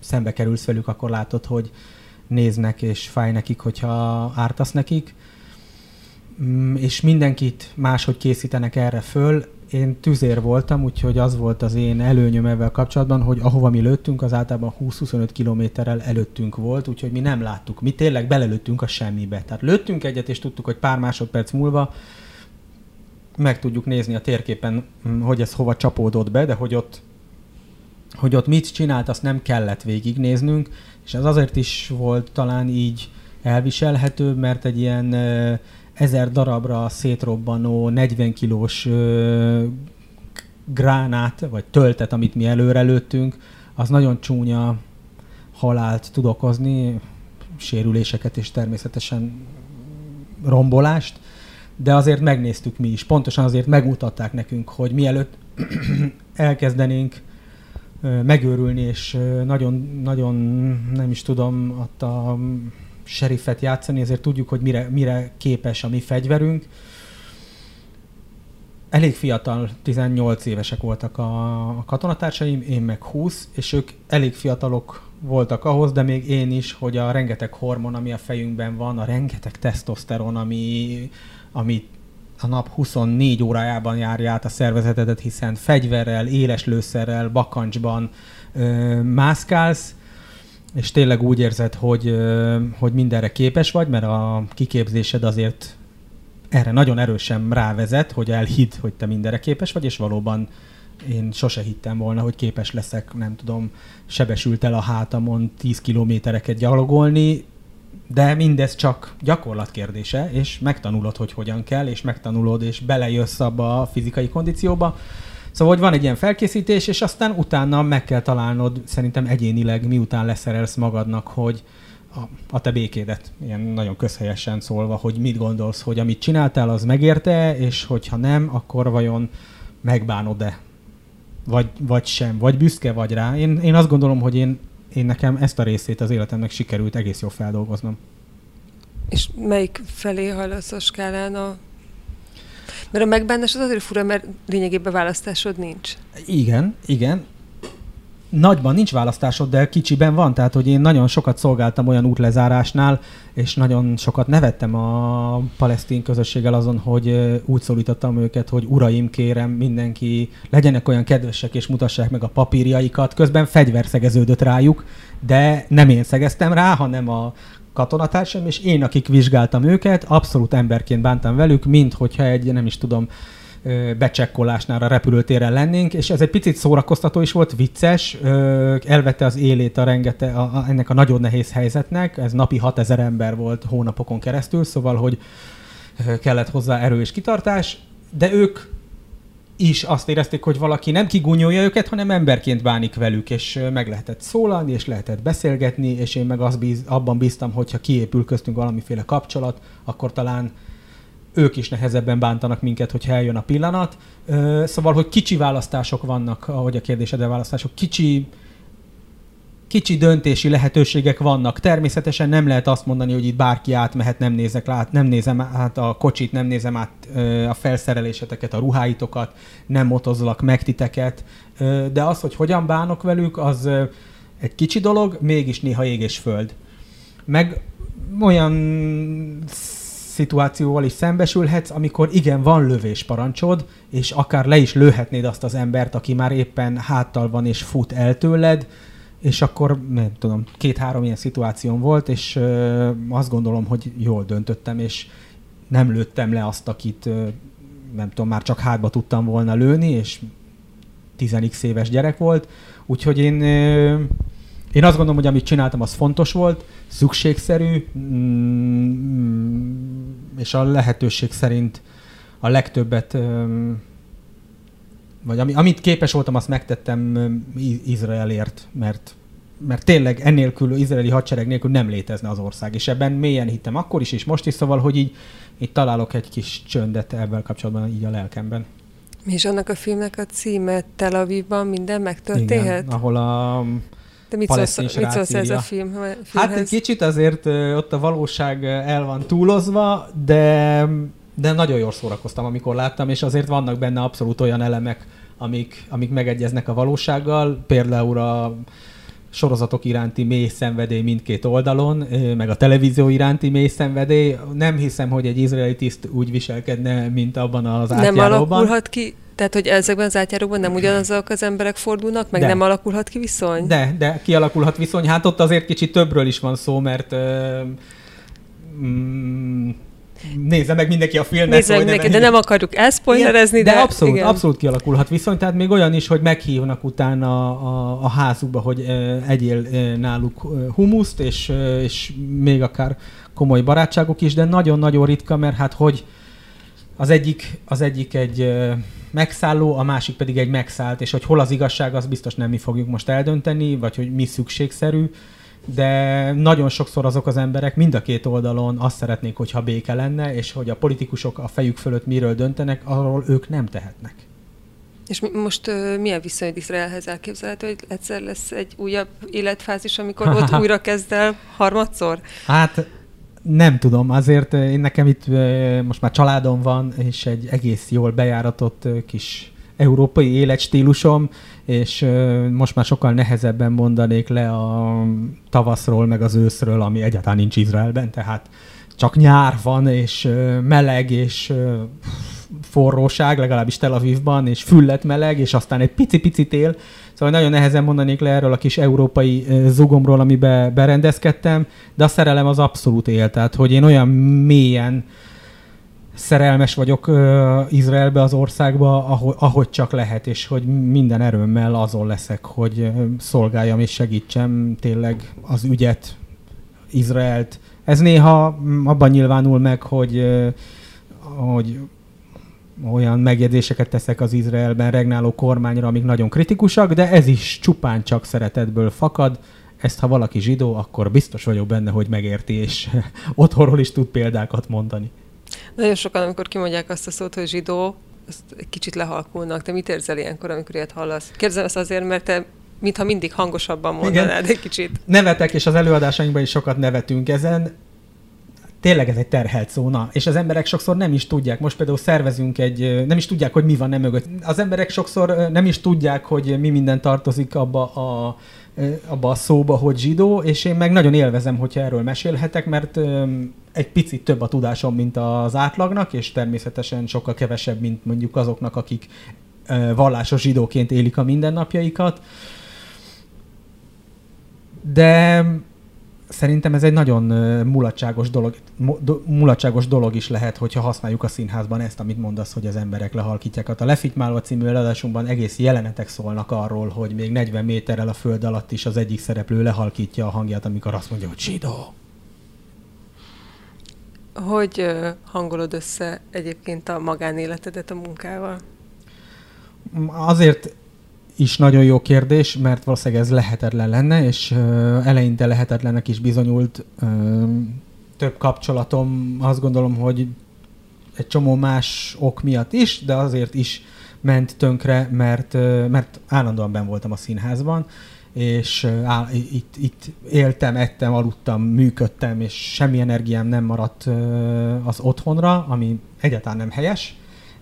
szembe kerülsz velük, akkor látod, hogy néznek és fáj nekik, hogyha ártasz nekik, mm, és mindenkit máshogy készítenek erre föl, én tüzér voltam, úgyhogy az volt az én előnyöm ezzel kapcsolatban, hogy ahova mi lőttünk, az általában 20-25 kilométerrel előttünk volt, úgyhogy mi nem láttuk. Mi tényleg belelőttünk a semmibe. Tehát lőttünk egyet, és tudtuk, hogy pár másodperc múlva meg tudjuk nézni a térképen, mm, hogy ez hova csapódott be, de hogy ott, hogy ott mit csinált, azt nem kellett végignéznünk, és ez azért is volt talán így elviselhető, mert egy ilyen ezer darabra szétrobbanó 40 kilós ö, gránát, vagy töltet, amit mi előre lőttünk, az nagyon csúnya halált tud okozni, sérüléseket és természetesen rombolást, de azért megnéztük mi is. Pontosan azért megmutatták nekünk, hogy mielőtt *clears throat* elkezdenénk megőrülni, és nagyon, nagyon nem is tudom, ott a sheriffet játszani, ezért tudjuk, hogy mire, mire képes a mi fegyverünk. Elég fiatal, 18 évesek voltak a, katonatársaim, én meg 20, és ők elég fiatalok voltak ahhoz, de még én is, hogy a rengeteg hormon, ami a fejünkben van, a rengeteg tesztoszteron, ami, ami a nap 24 órájában járja át a szervezetedet, hiszen fegyverrel, éles lőszerrel, bakancsban ö, mászkálsz, és tényleg úgy érzed, hogy, hogy mindenre képes vagy, mert a kiképzésed azért erre nagyon erősen rávezet, hogy elhidd, hogy te mindenre képes vagy, és valóban én sose hittem volna, hogy képes leszek, nem tudom, sebesült el a hátamon 10 kilométereket gyalogolni, de mindez csak gyakorlat kérdése, és megtanulod, hogy hogyan kell, és megtanulod, és belejössz abba a fizikai kondícióba. Szóval, hogy van egy ilyen felkészítés, és aztán utána meg kell találnod, szerintem egyénileg, miután leszerelsz magadnak, hogy a, a te békédet, ilyen nagyon közhelyesen szólva, hogy mit gondolsz, hogy amit csináltál, az megérte, és hogyha nem, akkor vajon megbánod-e? Vagy, vagy sem, vagy büszke vagy rá. Én, én azt gondolom, hogy én, én nekem ezt a részét az életemnek sikerült egész jól feldolgoznom. És melyik felé hajlasz a skálán a mert a megbánás az azért fura, mert lényegében választásod nincs. Igen, igen. Nagyban nincs választásod, de kicsiben van. Tehát, hogy én nagyon sokat szolgáltam olyan útlezárásnál, és nagyon sokat nevettem a palesztin közösséggel azon, hogy úgy szólítottam őket, hogy uraim, kérem, mindenki legyenek olyan kedvesek, és mutassák meg a papírjaikat. Közben fegyver szegeződött rájuk, de nem én szegeztem rá, hanem a katonatársam, és én, akik vizsgáltam őket, abszolút emberként bántam velük, mint hogyha egy, nem is tudom, becsekkolásnál a repülőtéren lennénk, és ez egy picit szórakoztató is volt, vicces, elvette az élét a rengete, a, a, ennek a nagyon nehéz helyzetnek, ez napi 6000 ember volt hónapokon keresztül, szóval, hogy kellett hozzá erő és kitartás, de ők is azt érezték, hogy valaki nem kigunyolja őket, hanem emberként bánik velük, és meg lehetett szólalni, és lehetett beszélgetni, és én meg azt bíz, abban bíztam, hogy ha kiépül köztünk valamiféle kapcsolat, akkor talán ők is nehezebben bántanak minket, hogyha eljön a pillanat. Szóval, hogy kicsi választások vannak, ahogy a kérdésedre választások, kicsi kicsi döntési lehetőségek vannak. Természetesen nem lehet azt mondani, hogy itt bárki átmehet, nem nézek át, nem nézem át a kocsit, nem nézem át a felszereléseteket, a ruháitokat, nem motozlak meg titeket, de az, hogy hogyan bánok velük, az egy kicsi dolog, mégis néha ég és föld. Meg olyan szituációval is szembesülhetsz, amikor igen, van lövésparancsod, és akár le is lőhetnéd azt az embert, aki már éppen háttal van és fut el tőled, és akkor nem tudom, két-három ilyen szituációm volt, és ö, azt gondolom, hogy jól döntöttem, és nem lőttem le azt, akit ö, nem tudom, már csak hátba tudtam volna lőni, és 10x éves gyerek volt, úgyhogy én ö, én azt gondolom, hogy amit csináltam, az fontos volt, szükségszerű, mm, és a lehetőség szerint a legtöbbet, vagy amit képes voltam, azt megtettem Izraelért, mert mert tényleg ennélkül, izraeli hadsereg nélkül nem létezne az ország, és ebben mélyen hittem akkor is, és most is, szóval, hogy így, így találok egy kis csöndet ebben kapcsolatban így a lelkemben. Is annak a filmnek a címe Tel Avivban minden megtörténhet? Igen, ahol a de mit szólsz, mit szólsz ez a film? Filmhez? Hát egy kicsit azért ott a valóság el van túlozva, de, de nagyon jól szórakoztam, amikor láttam, és azért vannak benne abszolút olyan elemek, amik, amik megegyeznek a valósággal. Például a sorozatok iránti mély szenvedély mindkét oldalon, meg a televízió iránti mély szenvedély. Nem hiszem, hogy egy izraeli tiszt úgy viselkedne, mint abban az átjáróban. Nem alakulhat ki tehát, hogy ezekben az átjárókban nem ugyanazok az emberek fordulnak, meg de. nem alakulhat ki viszony? De, de kialakulhat viszony. Hát ott azért kicsit többről is van szó, mert ö, mm, nézze meg mindenki a filmet. Nézze meg mindenki, de nem akarjuk elszpoilerezni. De, de abszolút, igen. abszolút kialakulhat viszony, tehát még olyan is, hogy meghívnak utána a, a, a házukba, hogy egyél náluk humuszt, és, és még akár komoly barátságok is, de nagyon-nagyon ritka, mert hát hogy az egyik, az egyik egy megszálló, a másik pedig egy megszállt, és hogy hol az igazság, az biztos nem mi fogjuk most eldönteni, vagy hogy mi szükségszerű, de nagyon sokszor azok az emberek mind a két oldalon azt szeretnék, hogyha béke lenne, és hogy a politikusok a fejük fölött miről döntenek, arról ők nem tehetnek. És most uh, milyen viszonyod Izraelhez elképzelhető, hogy egyszer lesz egy újabb életfázis, amikor ott *laughs* újra kezd el harmadszor? Hát nem tudom, azért én nekem itt most már családom van, és egy egész jól bejáratott kis európai életstílusom, és most már sokkal nehezebben mondanék le a tavaszról, meg az őszről, ami egyáltalán nincs Izraelben, tehát csak nyár van, és meleg, és forróság, legalábbis Tel Avivban, és füllet meleg, és aztán egy pici-pici tél. Szóval nagyon nehezen mondanék le erről a kis európai zugomról, amiben berendezkedtem, de a szerelem az abszolút él. Tehát, hogy én olyan mélyen szerelmes vagyok uh, Izraelbe, az országba, ahogy, ahogy csak lehet, és hogy minden erőmmel azon leszek, hogy szolgáljam és segítsem tényleg az ügyet, Izraelt. Ez néha abban nyilvánul meg, hogy, uh, hogy olyan megjegyzéseket teszek az Izraelben regnáló kormányra, amik nagyon kritikusak, de ez is csupán csak szeretetből fakad. Ezt, ha valaki zsidó, akkor biztos vagyok benne, hogy megérti, és *laughs* otthonról is tud példákat mondani. Nagyon sokan, amikor kimondják azt a szót, hogy zsidó, azt egy kicsit lehalkulnak. Te mit érzel ilyenkor, amikor ilyet hallasz? Kérdezem ezt azért, mert te mintha mindig hangosabban mondanád Igen. egy kicsit. Nevetek, és az előadásainkban is sokat nevetünk ezen. Tényleg ez egy terhelt szóna, és az emberek sokszor nem is tudják. Most például szervezünk egy, nem is tudják, hogy mi van nem mögött. Az emberek sokszor nem is tudják, hogy mi minden tartozik abba a abba a szóba, hogy zsidó, és én meg nagyon élvezem, hogyha erről mesélhetek, mert egy picit több a tudásom, mint az átlagnak, és természetesen sokkal kevesebb, mint mondjuk azoknak, akik vallásos zsidóként élik a mindennapjaikat. De szerintem ez egy nagyon mulatságos dolog, mulatságos dolog is lehet, hogyha használjuk a színházban ezt, amit mondasz, hogy az emberek lehalkítják. A Lefitymálva című előadásunkban egész jelenetek szólnak arról, hogy még 40 méterrel a föld alatt is az egyik szereplő lehalkítja a hangját, amikor azt mondja, hogy zsidó. Hogy hangolod össze egyébként a magánéletedet a munkával? Azért is nagyon jó kérdés, mert valószínűleg ez lehetetlen lenne, és eleinte lehetetlennek is bizonyult több kapcsolatom, azt gondolom, hogy egy csomó más ok miatt is, de azért is ment tönkre, mert, mert állandóan ben voltam a színházban, és áll, itt, itt éltem, ettem, aludtam, működtem, és semmi energiám nem maradt az otthonra, ami egyáltalán nem helyes,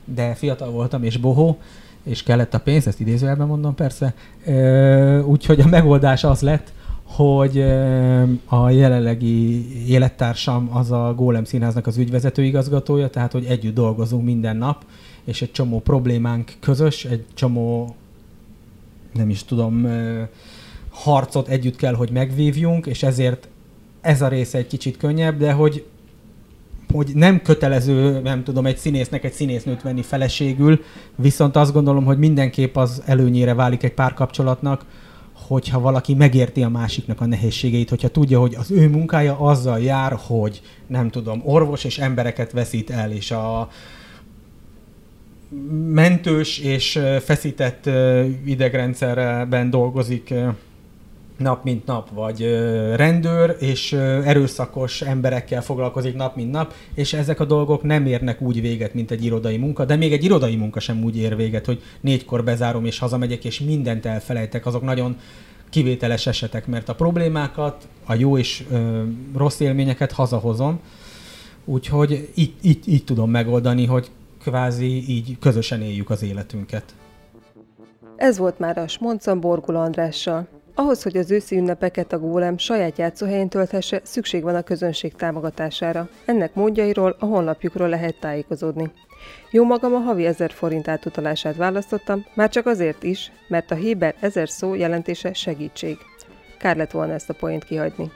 de fiatal voltam és bohó, és kellett a pénz, ezt idézőjelben mondom persze, úgyhogy a megoldás az lett, hogy a jelenlegi élettársam az a Gólem Színháznak az ügyvezető igazgatója, tehát hogy együtt dolgozunk minden nap, és egy csomó problémánk közös, egy csomó, nem is tudom, harcot együtt kell, hogy megvívjunk, és ezért ez a része egy kicsit könnyebb, de hogy hogy nem kötelező, nem tudom, egy színésznek egy színésznőt venni feleségül, viszont azt gondolom, hogy mindenképp az előnyére válik egy párkapcsolatnak, hogyha valaki megérti a másiknak a nehézségeit, hogyha tudja, hogy az ő munkája azzal jár, hogy nem tudom, orvos és embereket veszít el, és a mentős és feszített idegrendszerben dolgozik nap mint nap, vagy rendőr, és erőszakos emberekkel foglalkozik nap mint nap, és ezek a dolgok nem érnek úgy véget, mint egy irodai munka, de még egy irodai munka sem úgy ér véget, hogy négykor bezárom és hazamegyek, és mindent elfelejtek, azok nagyon kivételes esetek, mert a problémákat, a jó és ö, rossz élményeket hazahozom, úgyhogy így, így, így tudom megoldani, hogy kvázi így közösen éljük az életünket. Ez volt már a Smonca Borgul Andrással. Ahhoz, hogy az őszi ünnepeket a gólem saját játszóhelyén tölthesse, szükség van a közönség támogatására. Ennek módjairól a honlapjukról lehet tájékozódni. Jó magam a havi 1000 forint átutalását választottam, már csak azért is, mert a Héber 1000 szó jelentése segítség. Kár lett volna ezt a poént kihagyni.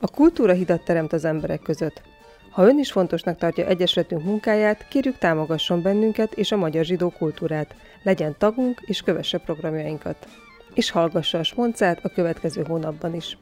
A kultúra hidat teremt az emberek között. Ha ön is fontosnak tartja Egyesületünk munkáját, kérjük támogasson bennünket és a magyar zsidó kultúrát. Legyen tagunk és kövesse programjainkat és hallgassa a Smoncát a következő hónapban is.